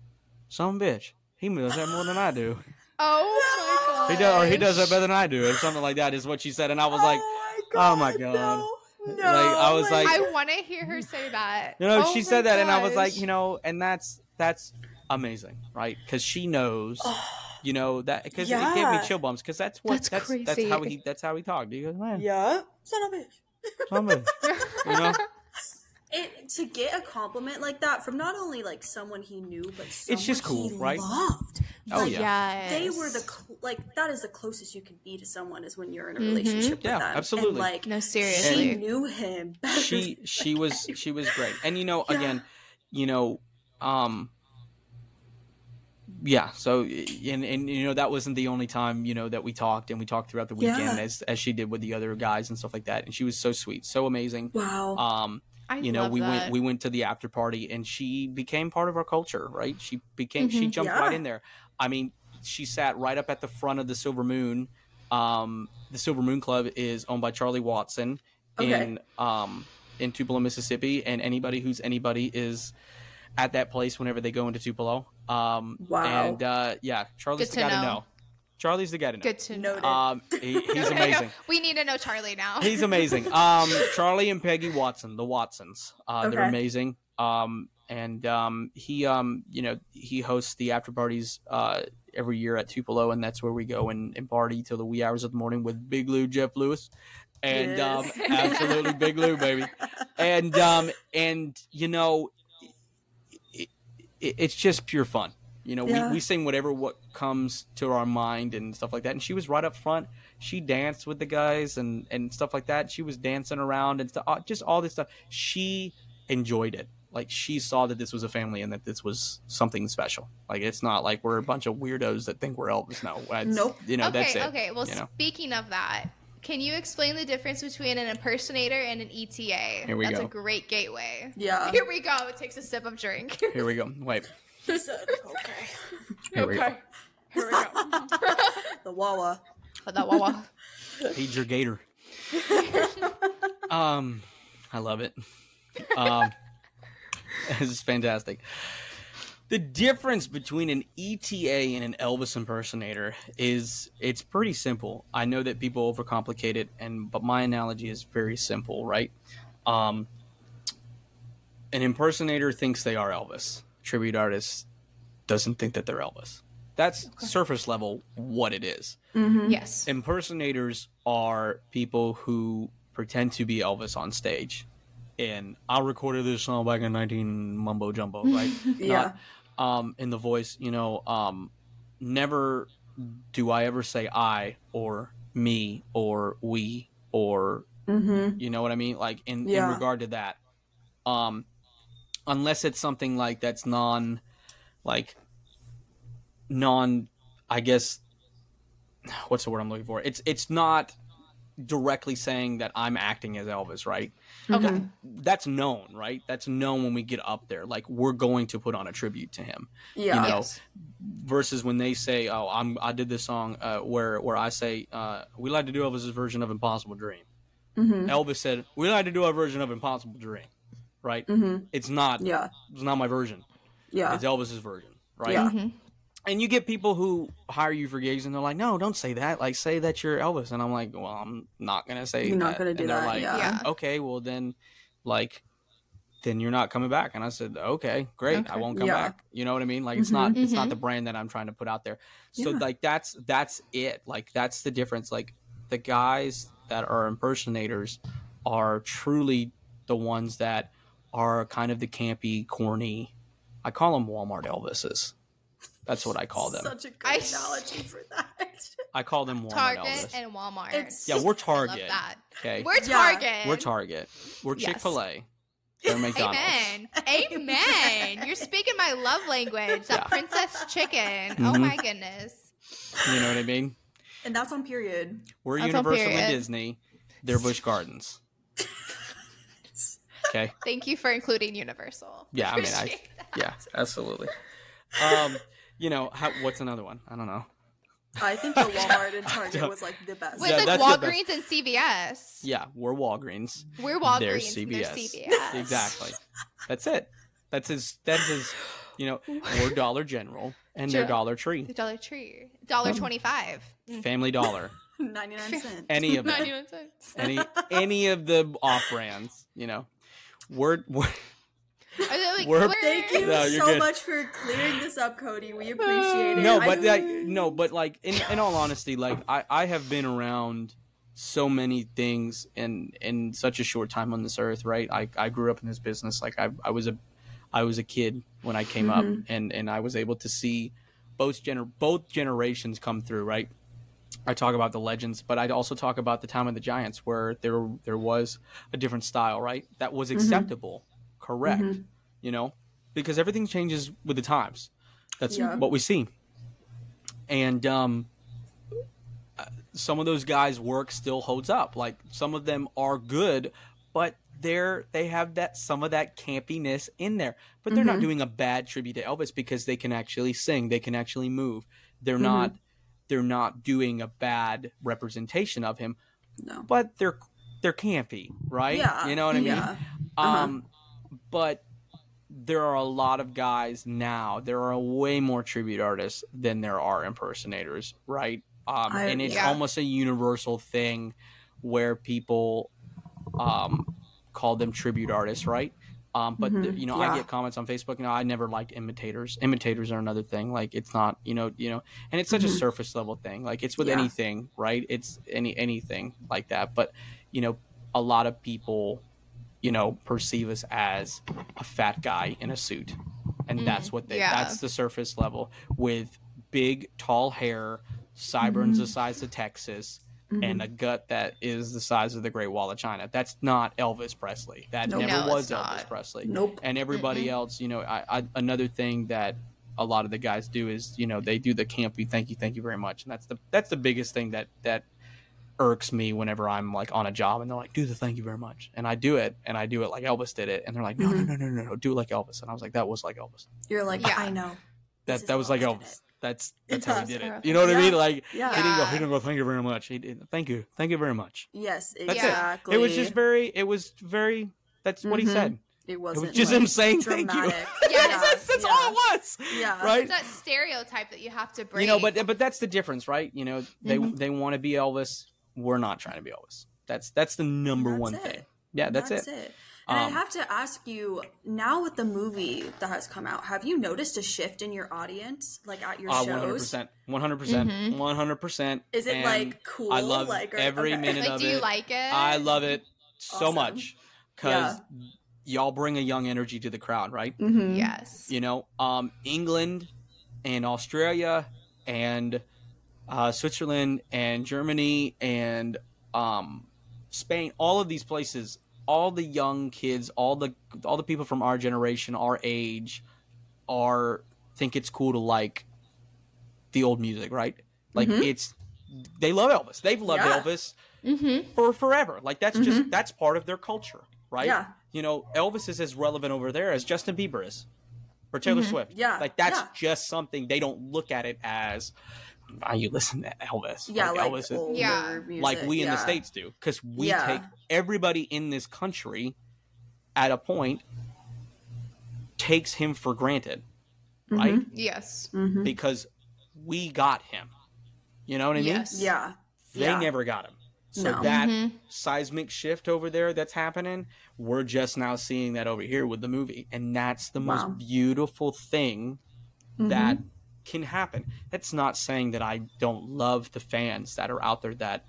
some bitch. He does that more than I do. Oh my He does, or he does that better than I do, or something like that. Is what she said, and I was like, oh my God. no, Like, I was like- I want to hear her say that. you know, Oh she said that, and I was like, you know, and that's that's amazing, right? Because she knows, you know, that because it gave me chill bumps. Because that's what That's that's that's, how he that's how he talked. He goes, man, yeah, son of a bitch. somebody, you know, it, to get a compliment like that from not only like someone he knew, but someone just cool, he right? Loved. Oh, Like, yeah. They were the cl- like that is the closest you can be to someone is when you're in a relationship Yeah, with them. absolutely. And, like No, seriously, she knew him. better she than, she like, was anyone. she was great and you know Yeah. again you know um yeah so and and you know that wasn't the only time you know that we talked and we talked throughout the weekend Yeah. as as she did with the other guys and stuff like that and she was so sweet so amazing Wow. um I you know we that. went we went to the after party and she became part of our culture right she became she Mhm. jumped Yeah. right in there i mean she sat right up at the front of the silver moon um the silver moon club is owned by charlie watson Okay. in um in tupelo mississippi and anybody who's anybody is at that place whenever they go into tupelo um Wow. and uh yeah charlie's Good the to guy to know. Know charlie's the guy to know Good to know. Um he, he's amazing we need to know Charlie now. He's amazing. Um, Charlie and Peggy Watson, the Watsons, uh, they're amazing. Um, and um, he, um, you know, he hosts the after parties uh, every year at Tupelo, and that's where we go and, and party till the wee hours of the morning with Big Lou, Jeff Lewis, and um, absolutely Big Lou, baby. And um, and you know, it, it, it's just pure fun. You know, Yeah. we, we sing whatever what comes to our mind and stuff like that. And she was right up front. She danced with the guys and and stuff like that. She was dancing around and stuff, uh, just all this stuff. She enjoyed it. Like she saw that this was a family and that this was something special. Like it's not like we're a bunch of weirdos that think we're Elvis. No, It's- Nope. You know, okay, that's it. okay. Well, you know? speaking of that, can you explain the difference between an impersonator and an ETA? Here we That's go. a great gateway. Yeah. Here we go. It takes a sip of drink. Here we go. Wait. He said, okay. Here we go. Here we go. The Wawa. Put that wawa. Feed your gator. um, I love it. Um, this is fantastic. The difference between an ETA and an Elvis impersonator is it's pretty simple. I know that people overcomplicate it, and but my analogy is very simple, right? Um, an impersonator thinks they are Elvis. Tribute artist doesn't think that they're Elvis. That's surface level what it is yes. impersonators are people who pretend to be Elvis on stage. And I recorded this song back in 19 mumbo jumbo, right? Yeah. Not, um, in the voice, you know, um, never do I ever say I or me or we or Mm-hmm. you know what I mean? Like in, Yeah. in regard to that. Um unless it's something like that's non like non I guess what's the word I'm looking for? It's it's not directly saying that I'm acting as Elvis, right? Okay. That's known, right? That's known when we get up there. Like we're going to put on a tribute to him Yeah. you know, Yes. versus when they say, "Oh, I'm I did this song uh, where where I say uh, we like to do Elvis's version of Impossible Dream." Mm-hmm. Elvis said, "We like to do our version of Impossible Dream." Right? Mm-hmm. It's not. Yeah. It's not my version. Yeah. It's Elvis's version. Right? Yeah. Mhm. And you get people who hire you for gigs, and they're like, "No, don't say that. Like, say that you're Elvis." And I'm like, "Well, I'm not gonna say. You're not gonna do and they're that, Like, yeah. Yeah. Okay, well then, like, then you're not coming back. And I said, "Okay, great. I won't come Yeah. back." You know what I mean? Like, it's Mhm. not it's not Mhm. the brand that I'm trying to put out there. So Yeah. like that's that's it. Like that's the difference. Like the guys that are impersonators are truly the ones that are kind of the campy, corny. I call them Walmart Elvises. That's what I call them. Such a good I- analogy for that. I call them Walmart Target Elvis. and Walmart. It's- yeah, we're I love Target. that. Okay, We're Yeah. Target. we're Target. We're Chick Fil A. They're McDonald's. Amen. Amen. You're speaking my love language. That Yeah. princess chicken. Oh Mhm. my goodness. You know what I mean? And that's on period. We're That's on Universal and. Disney. They're Busch Gardens. Okay. Thank you for including Universal. Yeah, I mean, I- Yeah, absolutely. Um, you know, how, what's another one? I don't know. I think the Walmart and Target was like the best. Well, Yeah, it's like that's the Walgreens and CVS. Yeah, we're Walgreens. We're They're Walgreens and they're CVS. CVS. Exactly. That's it. That's his. That's his. You know, we're Dollar General and they're Sure. Dollar Tree, The Dollar Tree. Dollar Hmm. twenty-five. Family Dollar, 99 cents. any of them, 99 cents. any any of the off brands. You know, we're, we're Are they like, We're- we're- Thank you No, so good. much for clearing this up, Cote. We appreciate it. no, I- but like no, but like in in all honesty, like I I have been around so many things in in such a short time on this earth, right? I I grew up in this business. Like I I was a I was a kid when I came up, mm-hmm. and and I was able to see both gener both generations come through, right? I talk about the legends, but I also talk about the time of the Giants, where there there was a different style, right? That was acceptable, correct? You know, because everything changes with the times. That's Yeah. what we see. And um, uh, some of those guys' work still holds up. Like some of them are good, but they're they have that some of that campiness in there. But they're not doing a bad tribute to Elvis because they can actually sing, they can actually move. They're not they're not doing a bad representation of him, no. but they're they're campy, right? Yeah. You know what I mean? yeah. Uh-huh. Um, but there are a lot of guys now. There are way more tribute artists than there are impersonators, right? Um, I- and it's yeah. almost a universal thing where people um, call them tribute artists, right? Um, but the- you know, I Mm-hmm. Get comments on Facebook. You know, I never liked imitators. Imitators are another thing. Like it's not, you know, you know, and it's such a surface level thing. Like it's with Mm-hmm. Yeah. anything, right? It's any anything like that. But you know, a lot of people you know, perceive us as a fat guy in a suit. And that's what they yeah. that's the surface level with big tall hair, sideburns the size of Texas, and mm-hmm. a gut that is the size of the Great Wall of China. That's not Elvis Presley. That Nope. never No, was Elvis not. Presley. Nope. And everybody else, you know, I, I another thing that a lot of the guys do is, you know, they do the campy thank you, thank you very much. And that's the that's the biggest thing that that irks me whenever I'm like on a job and they're like, do the thank you very much. And I do it and I do it like Elvis did it. And they're like, no, no, mm-hmm. no, no, no, no, do it like Elvis. And I was like, that was like Elvis. You're like, Yeah. I know. This That is that how was like Elvis did Elvis. It. That's It that's how he did it. You know what I mean? Like Yeah. he didn't go, he didn't go, thank you very much. He did, thank you, thank you very much. Yes, That's exactly. it. It was just very. It was very. That's what he Mhm. said. It It wasn't was just like, him saying thank you. Yeah, Yes, that's that's all it was. Yeah. Right. It's that stereotype that you have to break. You know, but but that's the difference, right? You know, they Mhm. they want to be Elvis. We're not trying to be Elvis. That's that's the number That's one it. thing. Yeah, that's, it. And I Um, have to ask you now with the movie that has come out, have you noticed a shift in your audience, like at your Uh, one hundred shows? percent, one hundred percent, Mhm. one hundred percent. Is it like cool? I love like, or- every okay. minute like, of do you like it? I love it so Awesome. much because y'all bring a young energy to the crowd, right? Mhm. Yes. You know, um, England and Australia and uh, Switzerland and Germany and um, Spain, all of these places, all the young kids, all the all the people from our generation, our age, are think it's cool to like the old music, right? Like Mhm. it's they love Elvis. They've loved Yeah. Elvis Mm-hmm. for forever. Like that's just that's part of their culture, right? Yeah. You know, Elvis is as relevant over there as Justin Bieber is, or Taylor Swift. Yeah, like that's yeah. just something they don't look at it as. Why you listen to Elvis? Yeah, like, Elvis is older Yeah. music. like we in the states do, because we Yeah. take everybody in this country at a point takes him for granted, right? Mm-hmm. Yes. Because we got him. You know what I mean? Yes. Yeah. They yeah. never got him. So No. that Mhm. seismic shift over there that's happening, we're just now seeing that over here with the movie. And that's the most beautiful thing Mm-hmm. that can happen. That's not saying that I don't love the fans that are out there that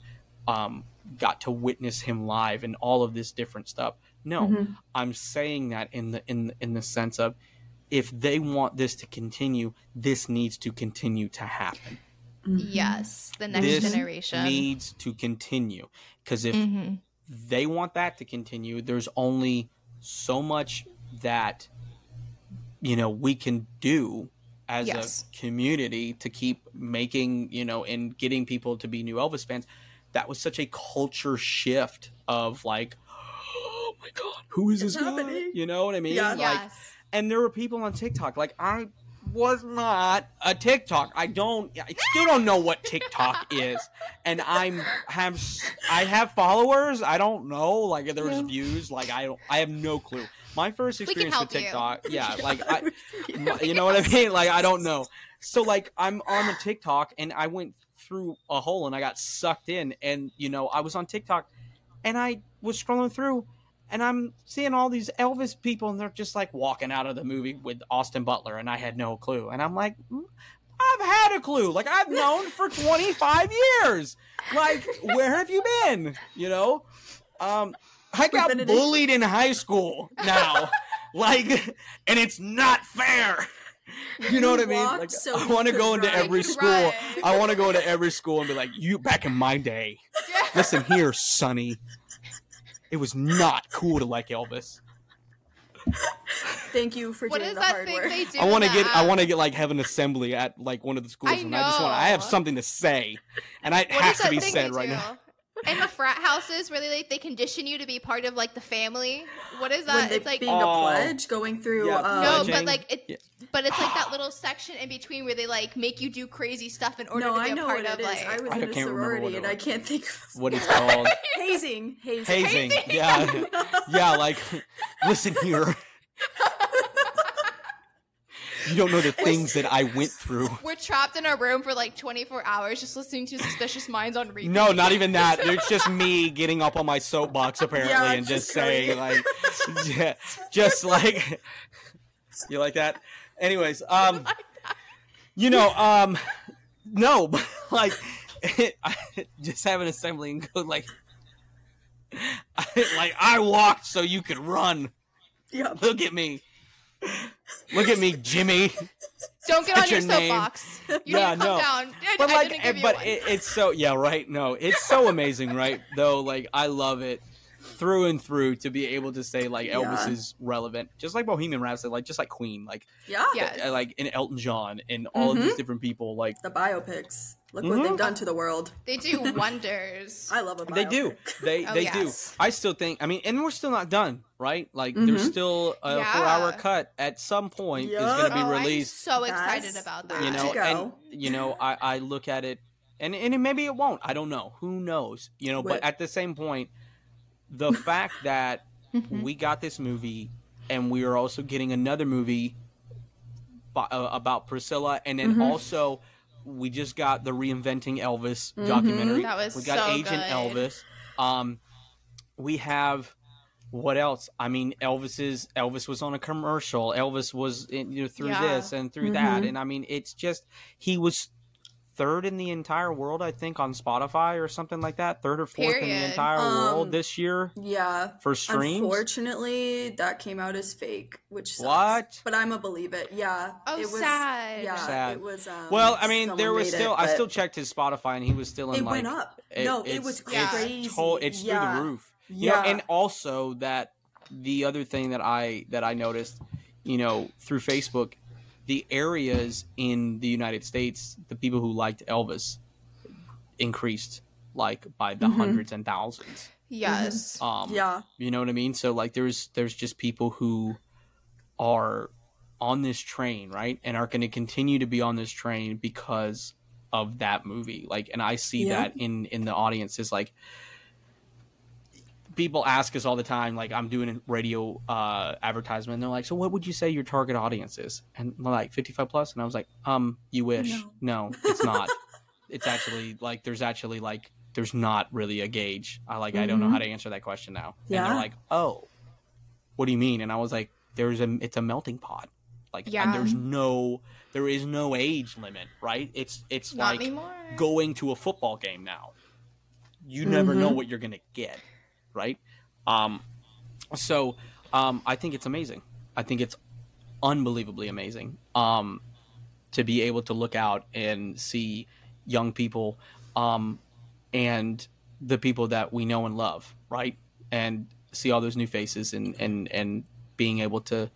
um, got to witness him live and all of this different stuff. No, Mm-hmm. I'm saying that in the in in the sense of if they want this to continue, this needs to continue to happen. Yes. The next This generation. needs to continue because if hmm they want that to continue, there's only so much that you know we can do as Yes. a community to keep making you know and getting people to be new Elvis fans. That was such a culture shift of like, oh my my god, who is It's this guy? You know what I mean? Yeah. Like, yes. and there were people on TikTok. Like I was not a TikTok. I don't. I still don't know what TikTok is, and I'm have I have followers. I don't know. Like there's Yeah. views. Like I don't. I have no clue. My first experience with help you. TikTok. Yeah, like I, my- you know what I mean? Like I don't know. So like I'm on the TikTok and I went through a hole and I got sucked in and you know I was on TikTok and I was scrolling through and I'm seeing all these Elvis people and they're just like walking out of the movie with Austin Butler and I had no clue and I'm like "Mm, I've had a clue like I've known for 25 years like where have you been you know um I got Benedict- bullied in high school now like and it's not fair you know what I mean? Like, so I want to go into run. every school. run. I want to go into every school and be like, "You back in my day, listen here, Sonny. It was not cool to like Elvis. Thank you for What doing is the that hard thing work. they do? I want to get. I want to get like have an assembly at like one of the schools, I and I just want. I have something to say, and I, it What has to be said right do? now. In the frat houses where they like they condition you to be part of like the family. What is that? they It's like being Oh. a pledge, going through. Yeah, uh, no, pledging. but like it, Yeah. but it's like that little section in between where they like make you do crazy stuff in order no, to be I a know part what of it is. like. I was I in a can't remember sorority and I can't think of What it's called? hazing. Hazing. Hazing. Yeah, yeah. Like, listen here. You don't know the things that I went through. We're trapped in a room for like 24 hours just listening to Suspicious Minds on repeat. No, not even that. It's just me getting up on my soapbox apparently Yeah, and just just saying like, yeah, just like you like that. Anyways, um, you know, um, no, but like, I just have an assembly and go like, I, like I walked so you could run. Yep. Look at me. Look at me, Jimmy. Don't get on your, your soapbox. You Yeah, need to come no. down. I, but I like didn't eh, give you but one. it, it's so yeah right no it's so amazing right though like i love it through and through to be able to say like elvis Yeah. is relevant just like bohemian rhapsody like just like queen like Yeah. Yes. like in elton john and all of these Mhm. different people like The biopics. Look Mhm. what they've done to the world. They do wonders. I love a biopic. they do they Oh, they yes. do i still think i mean and we're still not done right like there's Mhm. still a Yeah. four hour cut at some point is going to be oh, released I'm so excited That's- about that. you know you and you know i i look at it and and maybe it won't i don't know who knows you know but What- at the same point the fact that Mhm. we got this movie and we are also getting another movie by, uh, about priscilla and then Mhm. also we just got the reinventing elvis Mhm. documentary That was we got so agent good. elvis um we have what else? I mean, Elvis's Elvis was on a commercial. Elvis was in, you know through Yeah. this and through that, Mhm. and I mean, it's just he was third in the entire world, I think, on Spotify or something like that. Third or fourth in the entire Um, world this year Yeah. for streams. Unfortunately, that came out as fake, which sucks. What? But I'm a believe it. Yeah. Oh, it was, sad. Yeah, Sad. it was. Um, Well, I mean, there was still. It, I still checked his Spotify, and he was still in It like. went up. it- no, it was crazy. It's, whole, it's through the roof. Yeah. Know, and also that the other thing that I that I noticed, you know, through Facebook, the areas in the United States, the people who liked Elvis increased like by the Mhm. hundreds and thousands. Yes. Um yeah. you know what I mean? So like there's there's just people who are on this train, right? And are going to continue to be on this train because of that movie. Like and I see Yeah. that in in the audience is like people ask us all the time like I'm doing a radio uh advertisement and they're like, "So what would you say your target audience is?" And like 55 plus and I was like, "Um, you wish. No, it's not. it's actually like there's actually like there's not really a gauge. I like I don't know how to answer that question now." And they're like, "Oh, what do you mean?" And I was like, "There's a it's a melting pot. Like and Yeah. there's no there is no age limit, right? It's it's Not like anymore. going to a football game now. You never know Mhm. what you're gonna get, right? Um, so um, I think it's amazing. I think it's unbelievably amazing um, to be able to look out and see young people um, and the people that we know and love, right? And see all those new faces and and and being able to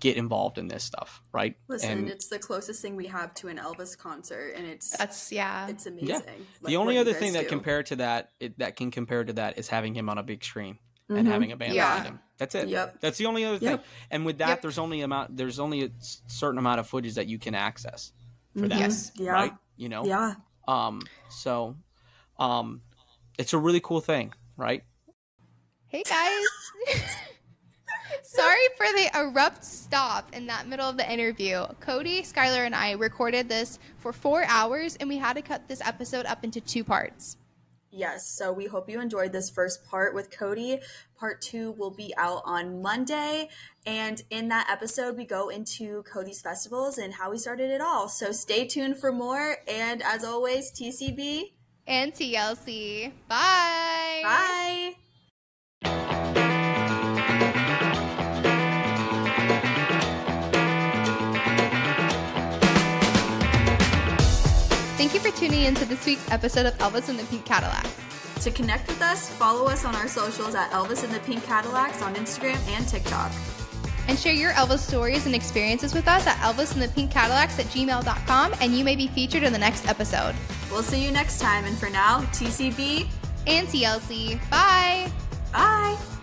get involved in this stuff, right? Listen, and it's the closest thing we have to an Elvis concert, and it's That's yeah. it's amazing. Yeah. like the only other guys thing that compared to that it, that can compare to that is having him on a big screen and Mhm. having a band Yeah. behind him. That's it. Yep. That's the only other thing. Yep. And with that, Yep. there's only amount. There's only a s- certain amount of footage that you can access for that. Yes. Yeah. Right. You know. Yeah. Um. So, um, it's a really cool thing, right? Hey guys. Sorry for the abrupt stop in that middle of the interview. Cote, Skylar, and I recorded this for four hours, and we had to cut this episode up into two parts. Yes, so we hope you enjoyed this first part with Cote. Part two will be out on Monday. And in that episode, we go into Cote's festivals and how he started it all. So stay tuned for more. And as always, TCB. And TLC. Bye. Bye. Thank you for tuning in to this week's episode of Elvis and the Pink Cadillacs. To connect with us, follow us on our socials at Elvis and the Pink Cadillacs on Instagram and TikTok. And share your Elvis stories and experiences with us at Elvis and the Pink Cadillacs at gmail.com, and you may be featured in the next episode. We'll see you next time. And for now, TCB. And TLC. Bye. Bye.